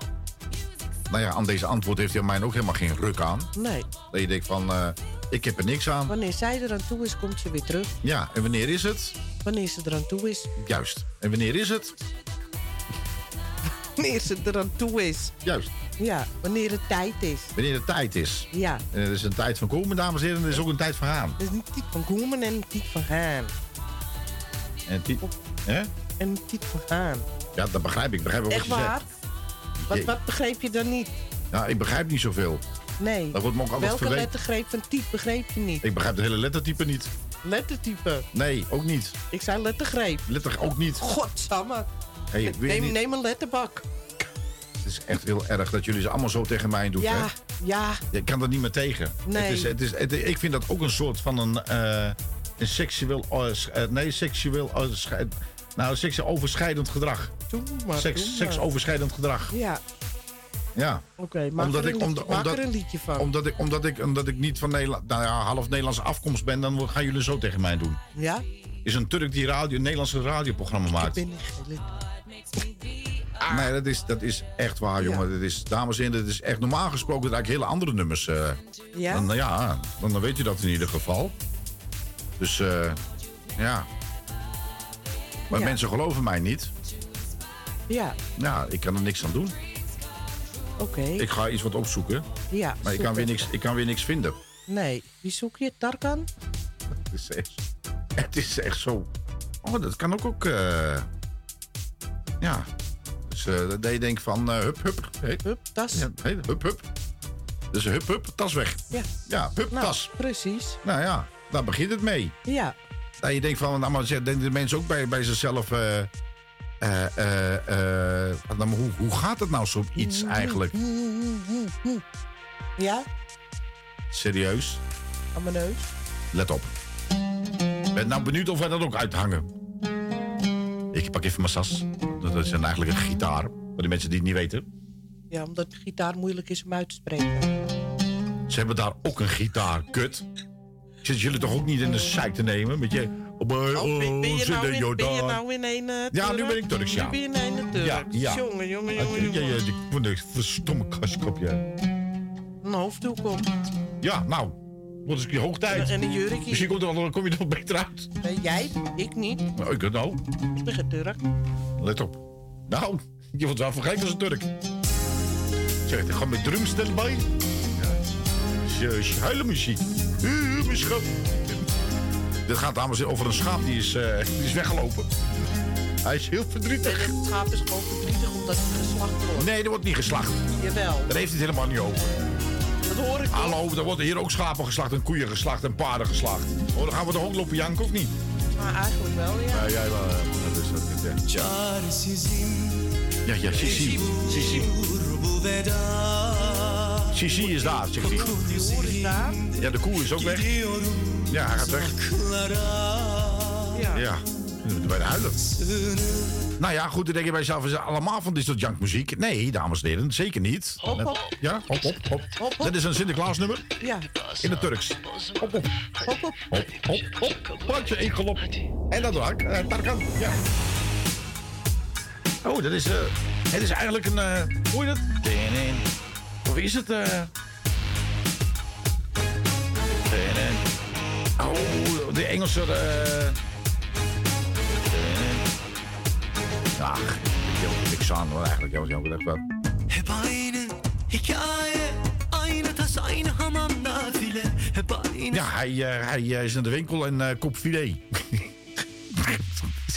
Nou ja, aan deze antwoord heeft hij mij ook helemaal geen ruk aan. Nee, Dat je denkt van, eh, ik heb er niks aan. wanneer zij er aan toe is, komt ze weer terug. Ja, en wanneer is het? Wanneer ze er aan toe is. Juist. En wanneer is het? Wanneer ze er aan toe is. Juist. Ja, wanneer het tijd is. Wanneer het tijd is. Ja. En er is een tijd van komen, dames en heren. En er is ook een tijd van gaan. Het is een type van komen en een van gaan. En die, hè? En een type van gaan. Ja, dat begrijp ik. Ik begrijp ook wat Echt je zegt. waar? Wat, Jee. wat begreep je dan niet? Ja, ik begrijp niet zoveel. Nee. Dat wordt me ook altijd Welke verweten. lettergreep van type begreep je niet? Ik begrijp de hele lettertype niet. Lettertype. Nee, ook niet. Ik zei lettergreep. Letter ook niet. Godsamme. Hey, ik weet neem, niet. neem een letterbak. Het is echt heel erg dat jullie ze allemaal zo tegen mij doen. Ja, Hè? ja. Je kan er niet meer tegen. Nee. Het is, het is, het- ik vind dat ook een soort van een, eh, een seksueel... eh, nee, seksueel... scheid- nou, seksueel overschrijdend gedrag. Doe maar, Seks, doe maar. seksoverschrijdend gedrag. Ja, Ja. oké. maak, Omdat er ik, maak omdat, er een liedje van. Omdat ik, omdat, ik, omdat ik niet van Nederland, nou ja, half Nederlandse afkomst ben, dan gaan jullie zo tegen mij doen. Ja? Is een Turk die radio, een Nederlandse radioprogramma maakt. Ik ben niet Nee, dat is, dat is echt waar, jongen. Dat is, dames en heren, dat is echt normaal gesproken dat eigenlijk hele andere nummers. eh, Ja? Dan, ja, dan, dan weet je dat in ieder geval. Dus eh, ja. Maar Ja. mensen geloven mij niet. Ja, Ja, ik kan er niks aan doen. oké. Ik ga iets wat opzoeken. Ja, Maar ik kan, weer niks, ik kan weer niks vinden. Nee, wie zoek je? Tarkan? Het is echt, het is echt zo. Oh, dat kan ook ook. eh, ja. Dus eh, dat je denkt van eh, hup, hup. Hey. Hup, tas. Ja, hey, hup, hup. Dus hup, hup, tas weg. Ja. Ja, hup, Nou, tas. precies. Nou ja, daar begint het mee. Ja. Dat je denkt van, nou, maar denken de mensen ook bij, bij zichzelf. nou, maar hoe, hoe gaat het nou zoiets eigenlijk? Ja, Serieus? aan mijn neus. Let op. Ben nou benieuwd of wij dat ook uithangen. Ik pak even mijn sas. Dat is eigenlijk een gitaar. Voor de mensen die het niet weten. Ja, omdat de gitaar moeilijk is om uit te spreken. Ze hebben daar ook een gitaar. Kut. Ik zit jullie toch ook niet in de zeik te nemen? Met je... Oh, Oh, ben, ben je zit nou in, ben je nou in een eh, Ja, nu Turk? ben ik Turks, ja. Nu ben je in een Turk. Ja, ja. Jongen, jongen, jongen, ja, ja, van de verstomme kastkopje. Een hoofddoek om. Ja, nou. Wordt eens een keer hoog tijd. En een jurkje. Misschien komt er wel, kom je er wel beter uit. Eh, jij? Ik niet. Nou, ik het nou. Ik ben geen Turk. Let op. Nou, je wordt wel vergelijkt als een Turk. Zeg, er gaat met drumstel bij. Ja. Huilen muziek. Mijn schat. Dit gaat dames en heren, over een schaap die is, eh, die is weggelopen. Hij is heel verdrietig. Het schaap is gewoon verdrietig omdat het geslacht wordt. Nee, er wordt niet geslacht. Jawel. Daar heeft hij het helemaal niet over. Dat hoor ik Hallo, er worden hier ook schapen geslacht en koeien geslacht en paarden geslacht. Oh, dan gaan we de ook lopen janken of niet? Maar eigenlijk wel, ja. Ja, jij wel. Dat is dat. Ja, ja, Sisi. Sisi. Sisi is daar, zegt hij. De hoor is daar. Ja, de koe is ook weg. Ja, hij gaat weg. Ja. Ja, we moeten bijna huilen. Nou ja, goed, dan denk je bij jezelf, is het allemaal van dit soort jankmuziek? Nee, dames en heren, zeker niet. Hop, hop. Ja, hop, hop, hop. hop. Dat is een Sinterklaasnummer Ja. in het Turks. Hop, hop, Hop, hop. hop, hop, hop. Plantje, één galop. En dat ik. Uh, Tarkan, ja. Oh, dat is, eh, het is eigenlijk een, eh hoe je dat? Is het, eh... Oh, de Engelse, eh... Ach, ik wil niks aan hoor eigenlijk. Ja, wat ik wat. Hep aynı hikaye Aynı tas aynı hamam nafile Hep aynı Ja, hij, eh, hij is in de winkel en eh koopt filet.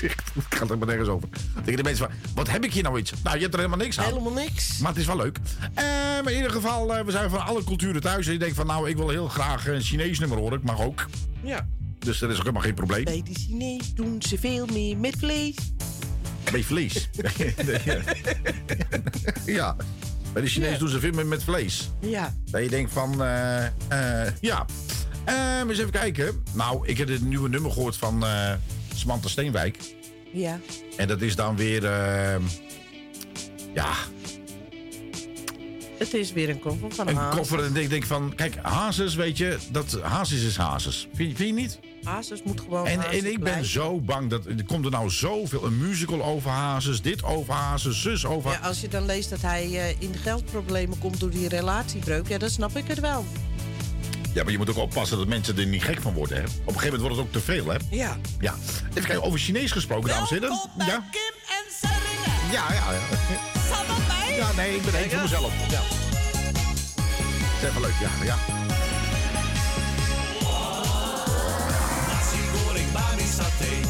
Ik ga er maar nergens over. Tegen de mensen van, wat heb ik hier nou iets? Nou, je hebt er helemaal niks aan. Helemaal niks. Maar het is wel leuk. Maar in ieder geval, eh, we zijn van alle culturen thuis. En je denkt van, nou, ik wil heel graag een Chinees nummer horen. Ik mag ook. Ja. Dus dat is ook helemaal geen probleem. Bij de Chinees doen ze veel meer met vlees. Bij vlees. ja. Bij de Chinees Ja. doen ze veel meer met vlees. Ja. Dat je denkt van, eh, eh, ja. Eh, maar eens even kijken. Nou, ik heb het nieuwe nummer gehoord van Samantha Steenwijk. Ja. En dat is dan weer, eh, ja, Het is weer een koffer van een Hazes. koffer. En ik denk van, kijk, Hazes, weet je, dat Hazes is Hazes. Vind, vind je niet? Hazes moet gewoon En, ik ben blijven. zo bang dat er komt er nou zoveel een musical over Hazes, dit over Hazes, zus over. Ja, als je dan leest dat hij eh, in geldproblemen komt door die relatiebreuk, ja, dan snap ik het wel. Ja, maar je moet ook oppassen dat mensen er niet gek van worden. Hè? Op een gegeven moment wordt het ook te veel, hè? Ja. Ja. Even kijken, over Chinees gesproken, dames en heren. Ja. Ja, ja, ja. Ja, nee, ik ben één voor mezelf. Ja. Dat is even leuk, ja. ja.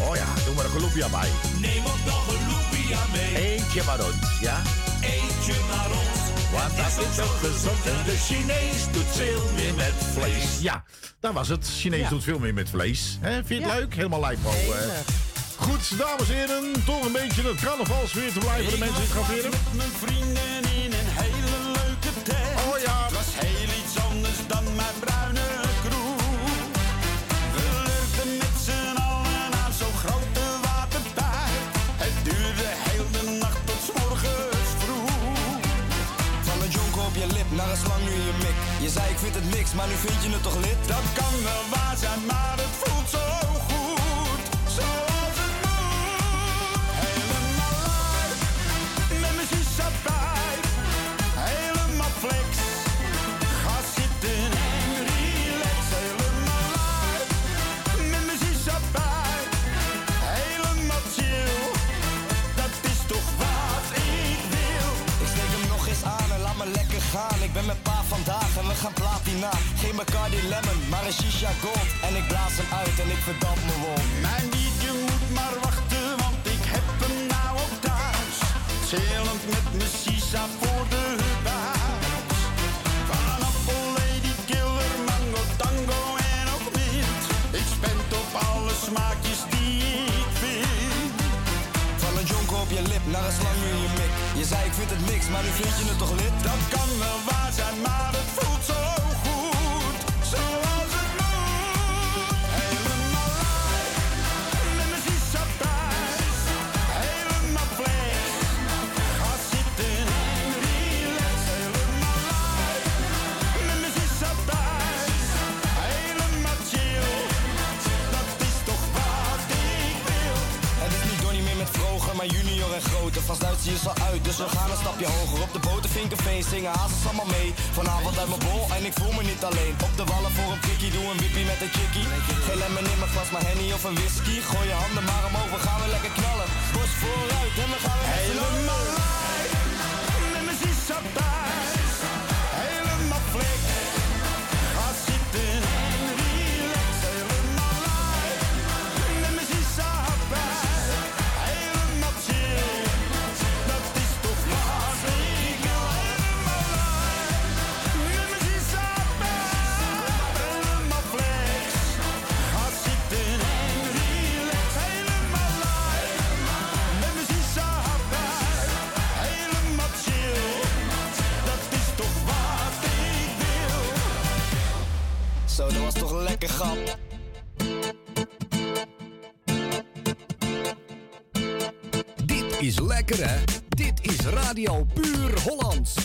Oh ja, doe maar een geloepia bij. Neem ook nog een lumpia mee. Eentje maar ons, ja? Eentje maar ons. Want dat is ook gezond en de Chinees doet veel meer met vlees. Ja, daar was het. Chinees Ja. doet veel meer met vlees. Hè, vind je het Ja. leuk? Helemaal lijpo. hè? Enig. Goed, dames en heren, toch een beetje het carnavalsfeer te blijven voor de mensen die het gaan vieren. Met mijn vrienden zei ik vind het niks, maar nu vind je het toch lid? Dat kan wel waar zijn, maar we gaan platina. Geen Bacardi Lemon, maar een shisha gold. En ik blaas hem uit en ik verdamp me wol. Mijn liedje moet maar wachten, want ik heb hem nou ook thuis. Chillend met mijn sisa voor de buis. Van appel, lady killer, mango, tango en ook mint. Ik spend op alle smaakjes die ik vind. Van een jonker op je lip naar een slang in je mik. Je zei ik vind het niks, maar nu vind je het toch lid? Dat kan wel waar zijn, maar en groter. Van Duits uit, dus we gaan een stapje hoger. Op de boten Vinkerveen zingen hazes allemaal mee. Vanavond uit mijn bol en ik voel me niet alleen. Op de wallen voor een prikkie, doe een wippie met een chickie. Geen lemon in mijn glas, maar henny of een whisky. Gooi je handen maar omhoog, we gaan weer lekker knallen. Bos vooruit en we gaan weer. Helemaal Dit is Radio Puur Hollands.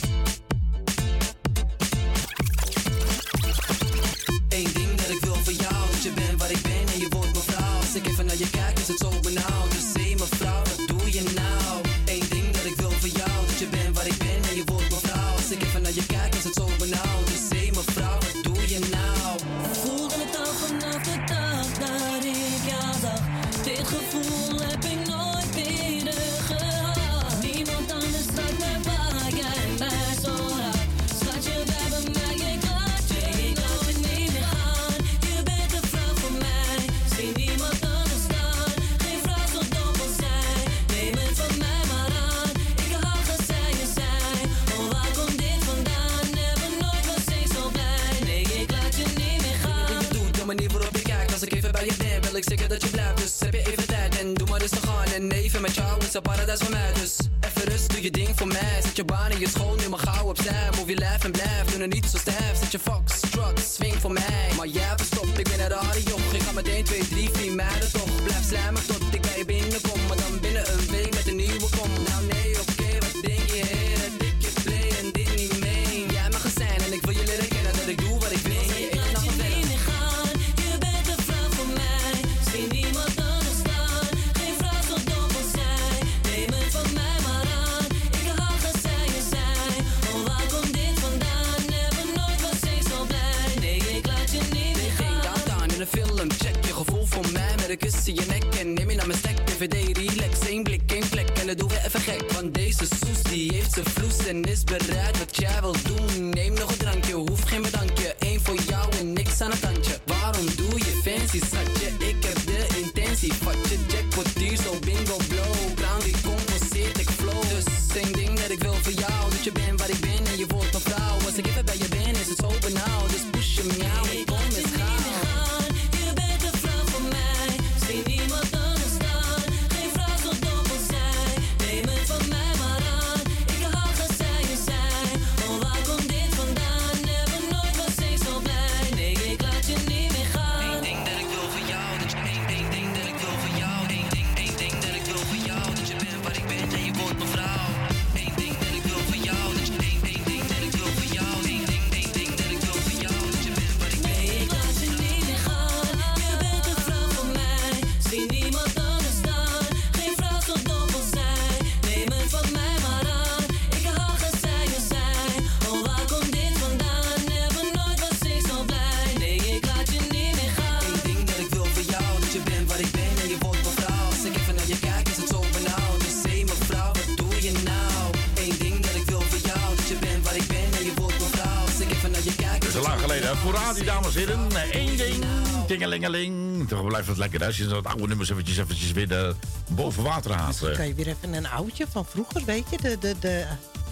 Tingelingeling. Toch blijft het lekker als je dat oude nummers eventjes, eventjes weer de, boven water haalt. Misschien kan je weer even een oudje van vroeger, weet je? De, de, de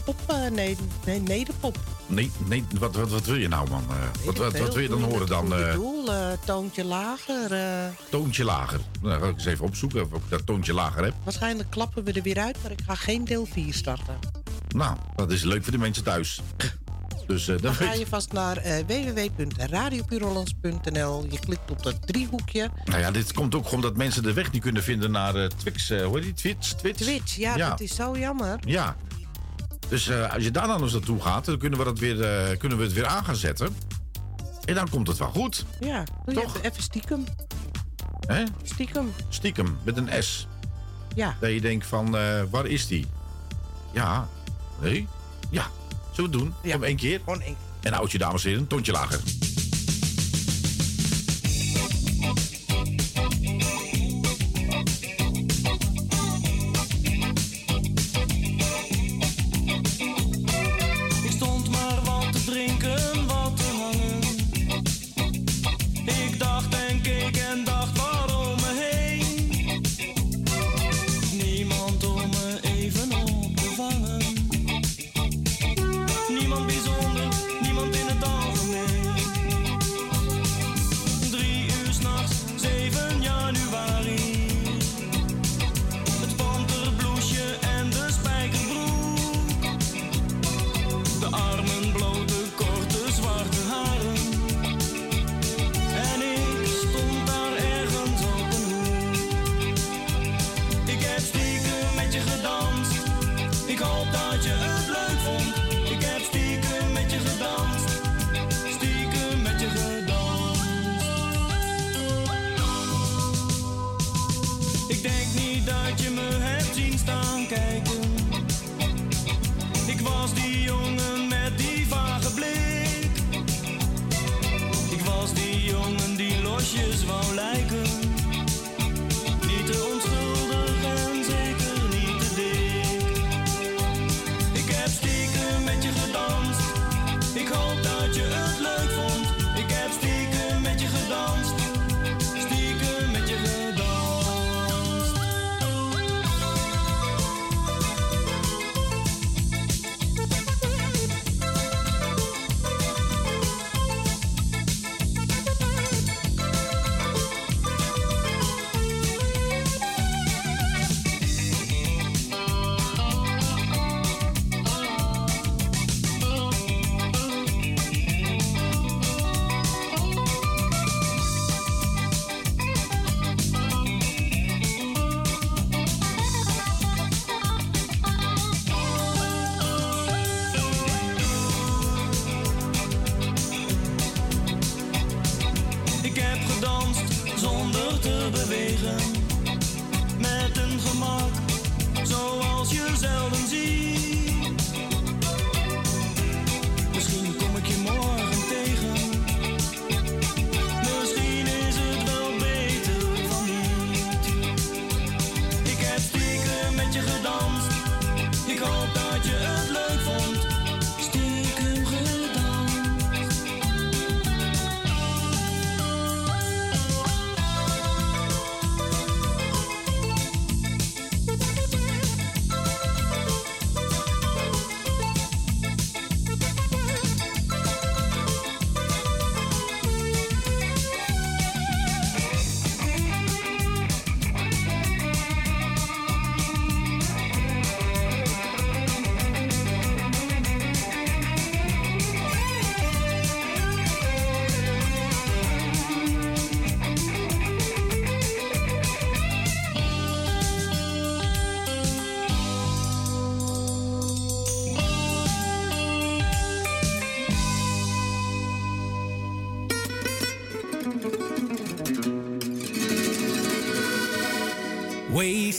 pop, eh, nee, nee, de pop. Nee, nee wat, wat, wat wil je nou, man? Eh, wat, wat, wat, wil je dan horen dan? Ik bedoel, toontje lager. Toontje lager. Nou, ga ik eens even opzoeken of ik dat toontje lager heb. Waarschijnlijk klappen we er weer uit, maar ik ga geen deel 4 starten. Nou, dat is leuk voor de mensen thuis. Dus, eh, dan ga je vast naar uh, Je klikt op dat driehoekje. Nou ja, dit komt ook omdat mensen de weg niet kunnen vinden naar eh, Twix. Hoe heet die? Twitch? Twitch? Twitch ja, dat is zo jammer. Ja. Dus als je daar dan eens naartoe gaat, dan kunnen we, dat weer, kunnen we het weer aan gaan zetten. En dan komt het wel goed. Ja, toch? Even stiekem. Hè? Stiekem. Stiekem, met een S. Ja. Dat je denkt van, waar is die? Ja. Nee? Ja, Zullen we het doen? Om één keer? en één je oudje, dames en heren. Een tontje lager.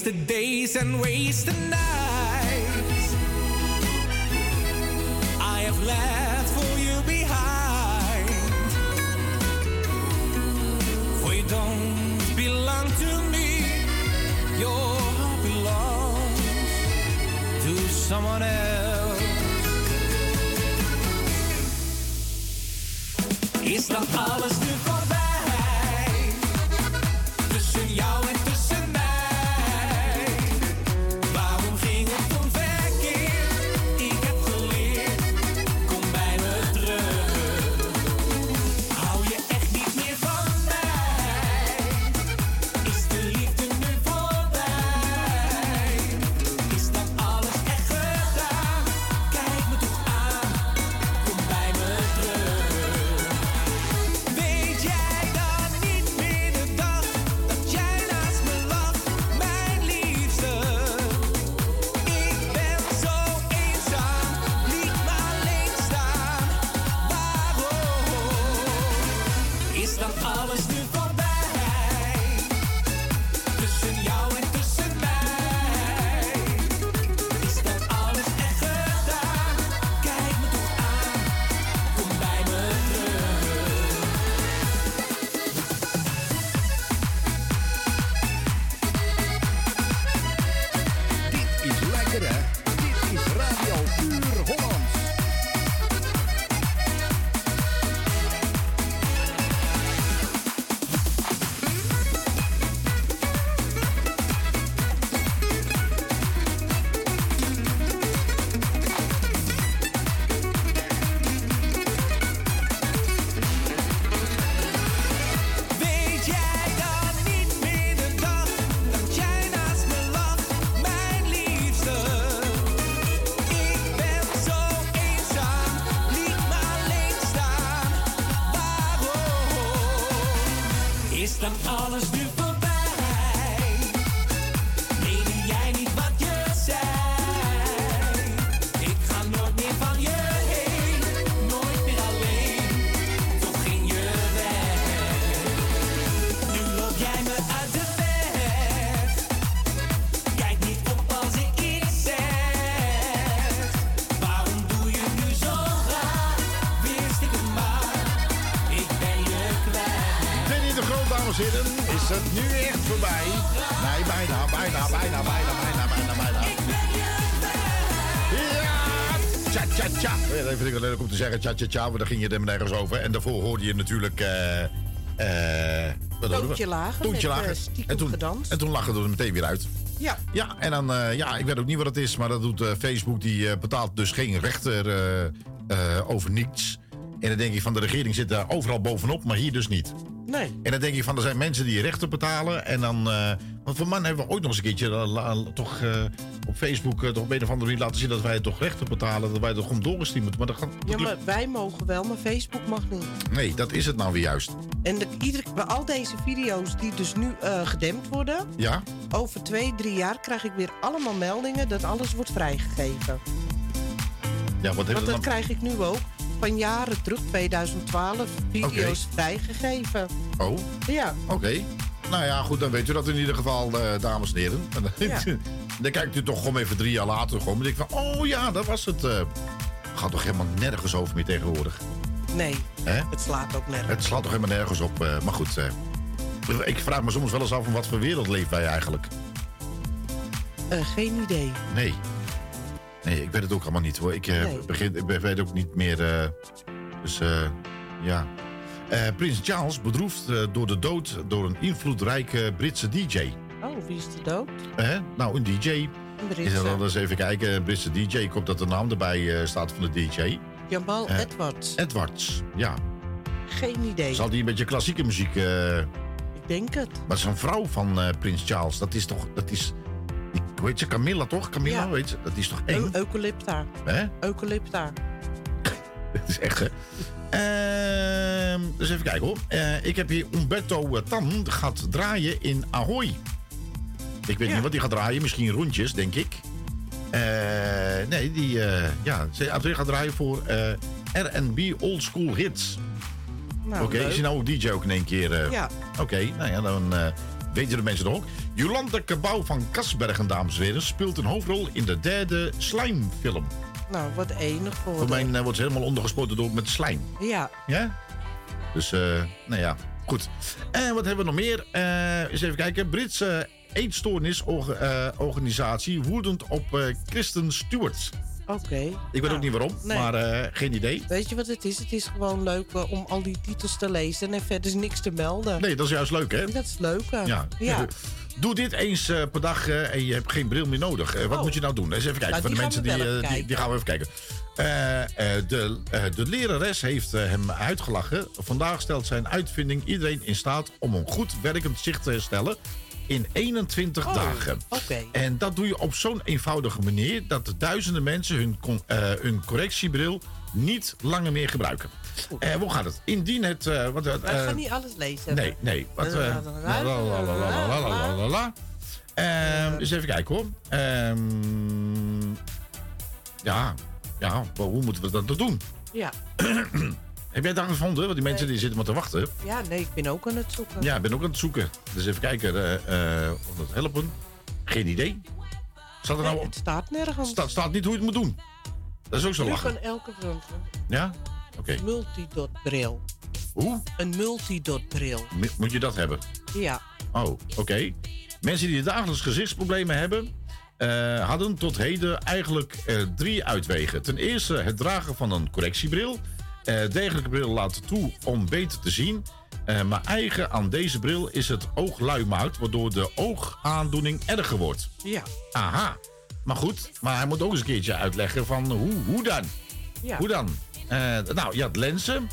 the days and waste the nights. Zeggen, tja, tja, tja, want daar ging je er nergens over. En daarvoor hoorde je natuurlijk... wat we? Toontje lager Toontje lager. eh, stiekem en toen, gedanst. En toen lachen we er meteen weer uit. Ja. Ja, en dan, ja, ik weet ook niet wat het is, maar dat doet Facebook. Die betaalt dus geen rechter over niets. En dan denk ik van de regering zit daar overal bovenop, maar hier dus niet. Nee. En dan denk je van, er zijn mensen die rechten betalen. En dan, want voor man hebben we ooit nog eens een keertje toch op Facebook eh, toch op een of andere manier laten zien dat wij toch rechten betalen. Dat wij toch gewoon doorgestuurd moeten. Maar dat gaat, Ja, maar wij mogen wel, maar Facebook mag niet. Nee, dat is het nou weer juist. En de, ieder, bij al deze video's die dus nu eh, gedempt worden... Ja? over twee, drie jaar krijg ik weer allemaal meldingen dat alles wordt vrijgegeven. Ja, wat heeft Want het dat dan? krijg ik nu ook. Van jaren terug, 2012, video's vrijgegeven. Oh, Ja. oké. Nou ja, goed, dan weet u dat in ieder geval, eh, dames en heren. Ja. dan kijkt u toch gewoon even drie jaar later gewoon. En denk ik van, oh ja, dat was het. eh. gaat toch helemaal nergens over meer tegenwoordig. Nee, Hè? het slaat ook nergens. Het slaat toch helemaal nergens op. eh, maar goed, eh, ik vraag me soms wel eens af in wat voor wereld leven wij eigenlijk. Geen idee. Nee. Nee, ik weet het ook allemaal niet hoor. Ik, Nee. begin, ik weet ook niet meer. dus eh, ja. Prins Charles bedroefd door de dood door een invloedrijke Britse DJ. Oh, wie is de dood? Hè? Nou, een DJ. Een Is Britse. er dan eens even kijken, een Britse DJ. Ik hoop dat de naam erbij eh, staat van de DJ. Jamal Eh, Edwards. Edwards, ja. Geen idee. Zal die een beetje klassieke muziek. eh, Ik denk het. maar het is een vrouw van Prins Charles. Dat is toch. Dat is, die- hoe heet ze? Camilla toch? Camilla, Ja. heet ze? Dat is toch eng? Eucalypta. Hè? Eucalypta. Het is echt, hè? Ehm, dus even kijken hoor. Ik heb hier Umberto Tan gaat draaien in Ahoy. Ik weet niet wat hij gaat draaien. Misschien rondjes, denk ik. Eh, nee, die eh ja, ze gaat draaien voor eh, R&B Old School Hits. Nou, Oké, is hij nou ook DJ ook in één keer? Ja. Oké, nou ja, dan... weten de mensen nog ook. Jolanda Cabau van Kasbergen, dames en heren, speelt een hoofdrol in de derde slijmfilm. Nou, wat enig voor. Voor mij wordt ze helemaal ondergespoten door met slijm. Ja. Ja? Dus, nou ja, goed. En wat hebben we nog meer? Eens even kijken. Britse eetstoornisorganisatie woedend op eh Kristen Stewart. Oké. Ik weet Nou, ook niet waarom, nee. maar eh, geen idee. Weet je wat het is? Het is gewoon leuk eh, om al die titels te lezen en verder is niks te melden. Nee, dat is juist leuk, hè? Dat is leuk. Ja. ja. Doe dit eens per dag en je hebt geen bril meer nodig. Wat Oh. moet je nou doen? Eens even kijken. Nou, voor de mensen die, die, die gaan we even kijken. De, de lerares heeft hem uitgelachen. Vandaag stelt zijn uitvinding iedereen in staat om een goed werkend zicht te herstellen in 21 dagen. Okay. En dat doe je op zo'n eenvoudige manier dat de duizenden mensen hun, con, uh, correctiebril niet langer meer gebruiken. Uh, hoe gaat het? Indien het. Uh, wat, gaan niet alles lezen. Nee, nee. Wat, dus even kijken hoor. ja, ja, hoe moeten we dat doen? Ja. Heb jij daar gevonden? Want die mensen die zitten maar te wachten. ja, nee, ik ben ook aan het zoeken. Ja, ik ben ook aan het zoeken. Dus even kijken. eh, eh, of dat helpen? Geen idee. Staat er Nee, nou het staat nergens. Staat, staat niet hoe je het moet doen. Dat is ook zo lachen. kan elke bril. Ja? Oké. Multidot bril. Hoe? Een multidot bril. Mo- Moet je dat hebben? Ja. Oh, oké. Mensen die dagelijks gezichtsproblemen hebben, eh, hadden tot heden eigenlijk drie uitwegen. Ten eerste het dragen van een correctiebril. Eh degelijke bril laat toe om beter te zien. Eh, maar eigen aan deze bril is het maakt, waardoor de oogaandoening erger wordt. Ja. Aha. Maar goed, maar hij moet ook eens een keertje uitleggen van hoe, hoe dan? Ja. Hoe dan? Eh, nou, ja, het lenzen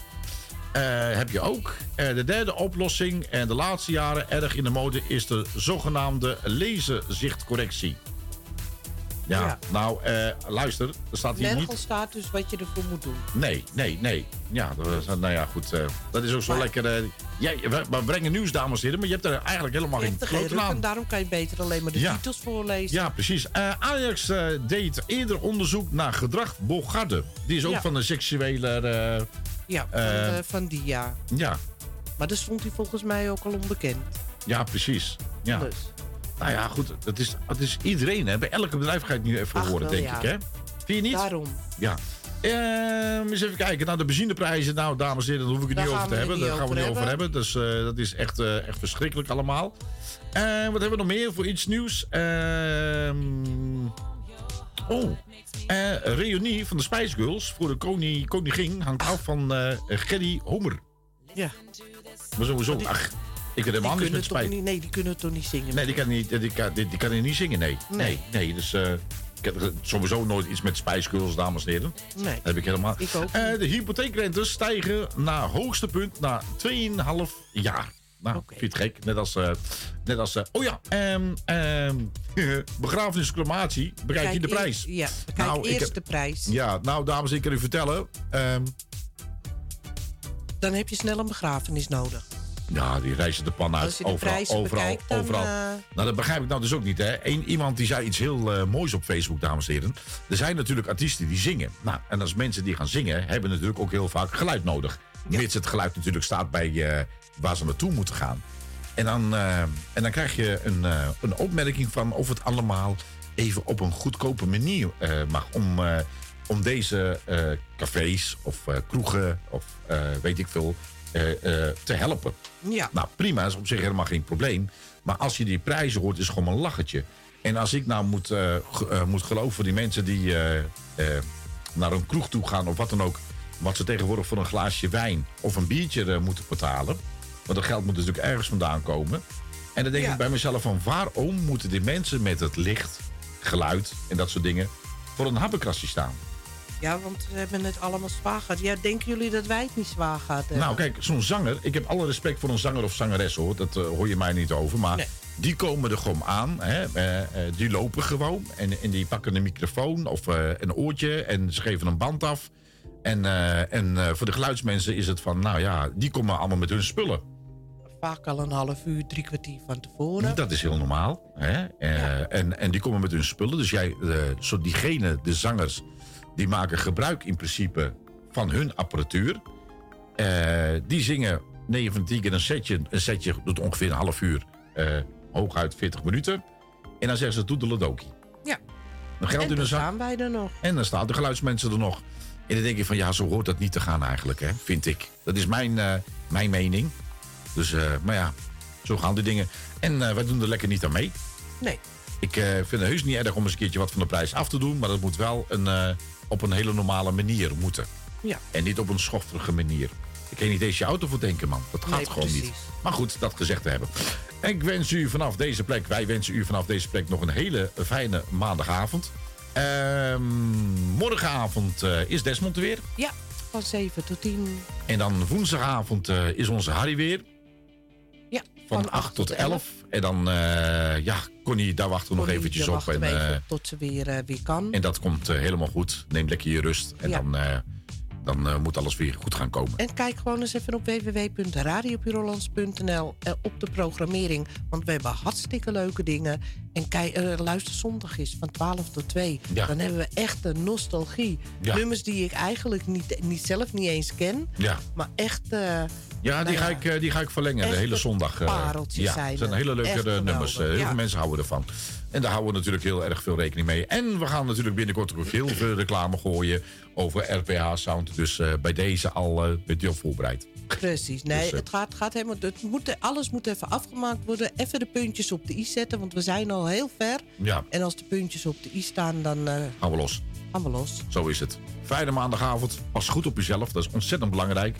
heb je ook. De derde oplossing en de laatste jaren erg in de mode is de zogenaamde laserzichtcorrectie. Ja, Ja. nou, eh, luister, er staat hier Nergens niet... staat dus wat je ervoor moet doen. Nee, nee, nee. Ja, dat nou ja, goed. eh, dat is ook zo Maar- lekker... eh, jij, we, we brengen nieuws, dames en heren, maar je hebt er eigenlijk helemaal geen ruk aan. en daarom kan je beter alleen maar de Ja. titels voorlezen. Ja, precies. Ajax deed eerder onderzoek naar gedrag Bogarde. Die is ook Ja. van de seksuele... Ja, van, van die ja. ja, Maar daar stond hij volgens mij ook al onbekend. ja, precies. Ja. Dus. Nou ja, goed. Dat is, dat is iedereen. Hè. Bij elke bedrijf ga je het nu even Ach, horen, wel, denk ja. ik. Hè? Vind je niet? Daarom. Ja. Ehm, eens even kijken. Nou, de benzineprijzen. Nou, dames en heren, daar hoef ik het Daar niet over te hebben. het Daar gaan we niet over hebben. Dus eh, dat is echt, eh, echt verschrikkelijk allemaal. Eh, wat hebben we nog meer voor iets nieuws? Ehm, oh. Eh, reunie van de Spice Girls voor de koning, koningin hangt af van eh Gerry Homer. Ja. Maar sowieso, ach, ik heb helemaal niks kunnen met niet, nee, die kunnen toch niet zingen? Nee, die kan, niet, die kan, die, die kan niet zingen, nee. Nee, Nee. nee, dus eh, ik heb sowieso nooit iets met Spice Girls, dames en heren. Nee. Dat heb ik helemaal. Ik ook Eh, de hypotheekrentes stijgen naar hoogste punt na 2,5 jaar. Nou, vind je het gek? Net als... eh, net als oh ja, begrafenis, crematie. Bekijk je de eer- prijs? Ja, kijk Nou, ik eerst heb- de prijs. Ja, nou dames, ik kan u vertellen. ehm, Dan heb je snel een begrafenis nodig. Ja, die reizen de pan uit. De overal, overal, bekijkt, overal. eh, Nou, dat begrijp ik nou dus ook niet, hè. Eén iemand die zei iets heel eh, moois op Facebook, dames en heren. Er zijn natuurlijk artiesten die zingen. Nou, en als mensen die gaan zingen, hebben natuurlijk ook heel vaak geluid nodig. Mits het geluid natuurlijk staat bij eh, waar ze naartoe moeten gaan. En dan, en dan krijg je een, een opmerking van of het allemaal even op een goedkope manier mag. Om, om deze cafés of kroegen of weet ik veel te helpen. Ja. Nou, prima, is op zich helemaal geen probleem. Maar als je die prijzen hoort, is het gewoon een lachertje. En als ik nou moet, eh, eh, moet geloven voor die mensen die eh, eh, naar een kroeg toe gaan of wat dan ook. Wat ze tegenwoordig voor een glaasje wijn of een biertje eh, moeten betalen. Want dat geld moet natuurlijk ergens vandaan komen. En dan denk Ja. ik bij mezelf van waarom moeten die mensen met het licht, geluid en dat soort dingen voor een happenkrasje staan? Ja, want we hebben het allemaal zwaar gehad. Ja, denken jullie dat wij het niet zwaar gehad hebben? Nou, kijk, zo'n zanger. Ik heb alle respect voor een zanger of zangeres hoor. Dat eh, hoor je mij niet over. Maar Nee. die komen er gewoon aan. Hè? Eh, eh, die lopen gewoon. En, en die pakken een microfoon of een oortje. En ze geven een band af. En, en voor de geluidsmensen is het van, nou ja, die komen allemaal met hun spullen. Vaak al een half uur, drie kwartier van tevoren. Dat is heel normaal. Hè? En, en die komen met hun spullen. Dus jij, zo diegene, de zangers, die maken gebruik in principe van hun apparatuur. Eh, die zingen 9 van 10 keer een setje. Een setje doet ongeveer een half uur. eh, hooguit 40 minuten. En dan zeggen ze toedeledokie. Ja. Dan geldt en dan staan wij er nog. En dan staan de geluidsmensen er nog. En dan denk je van ja, zo hoort dat niet te gaan eigenlijk, hè? vind ik. Dat is mijn, eh, mijn mening. Dus, maar ja, zo gaan die dingen. En wij doen er lekker niet aan mee. Nee. Ik vind het heus niet erg om eens een keertje wat van de prijs af te doen. Maar dat moet wel een, op een hele normale manier moeten. Ja. En niet op een schofterige manier. Ik kan niet eens je auto voor denken, man. Dat gaat Nee, gewoon niet. Maar goed, dat gezegd te hebben. Ik wens u vanaf deze plek, wij wensen u vanaf deze plek nog een hele fijne maandagavond. Ehm, morgenavond eh, is Desmond er weer. Ja, van 7 tot 10. En dan woensdagavond eh, is onze Harry weer. Van, 8 tot 11. En dan, eh, ja, Connie, daar wachten we nog eventjes op. En, even eh, tot ze weer, eh, weer kan. en dat komt helemaal goed. Neem lekker je rust. En Ja. dan, dan eh, moet alles weer goed gaan komen. En kijk gewoon eens even op www.radiopurolands.nl eh, op de programmering. Want we hebben hartstikke leuke dingen. En kijk, eh, luister zondag is van 12 tot 2. Ja. Dan hebben we echt een nostalgie. Ja. Nummers die ik eigenlijk niet, niet zelf niet eens ken. Ja. Maar echt... Ja, die, nou ga ik, die ga ik verlengen de Echte hele zondag. pareltjes ja, zijn het zijn hele leuke nummers. heel veel mensen houden ervan. En daar houden we natuurlijk heel erg veel rekening mee. En we gaan natuurlijk binnenkort ook heel veel reclame gooien over RPH Sound. Dus eh, bij deze al uh, bent u al voorbereid. Precies. Nee, Dus, eh, het gaat, gaat helemaal. Het moet, alles moet even afgemaakt worden. Even de puntjes op de i zetten, want we zijn al heel ver. Ja, En als de puntjes op de i staan, dan gaan we los. gaan we los. Zo is het. Fijne maandagavond. Pas goed op jezelf. Dat is ontzettend belangrijk.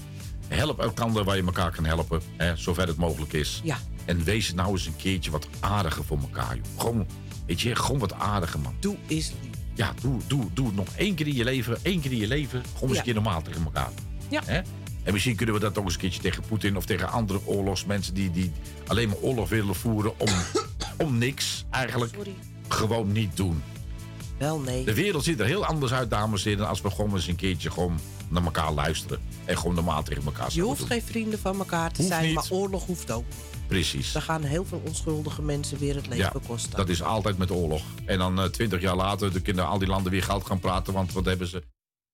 Help elkaar waar je elkaar kan helpen. Hè, zover het mogelijk is. Ja. En wees nou eens een keertje wat aardiger voor elkaar. Joh. Gewoon, weet je, gewoon wat aardiger, man. Doe eens lief. Ja, doe, doe, doe het nog één keer in je leven. één keer in je leven. Gewoon eens Ja. een keer normaal tegen elkaar. Ja. Hè? En misschien kunnen we dat ook eens een keertje tegen Poetin of tegen andere oorlogsmensen die, die alleen maar oorlog willen voeren om, om niks eigenlijk. Sorry. Gewoon niet doen. Wel nee. De wereld ziet er heel anders uit, dames en heren, als we gewoon eens een keertje gewoon naar elkaar luisteren. En gewoon normaal tegen elkaar Je hoeft doen. geen vrienden van elkaar te Hoeft zijn, niet. maar oorlog hoeft ook. Precies. Er gaan heel veel onschuldige mensen weer het leven Ja, kosten. dat is altijd met oorlog. En dan twintig jaar later kunnen al die landen weer geld gaan praten, want wat hebben ze...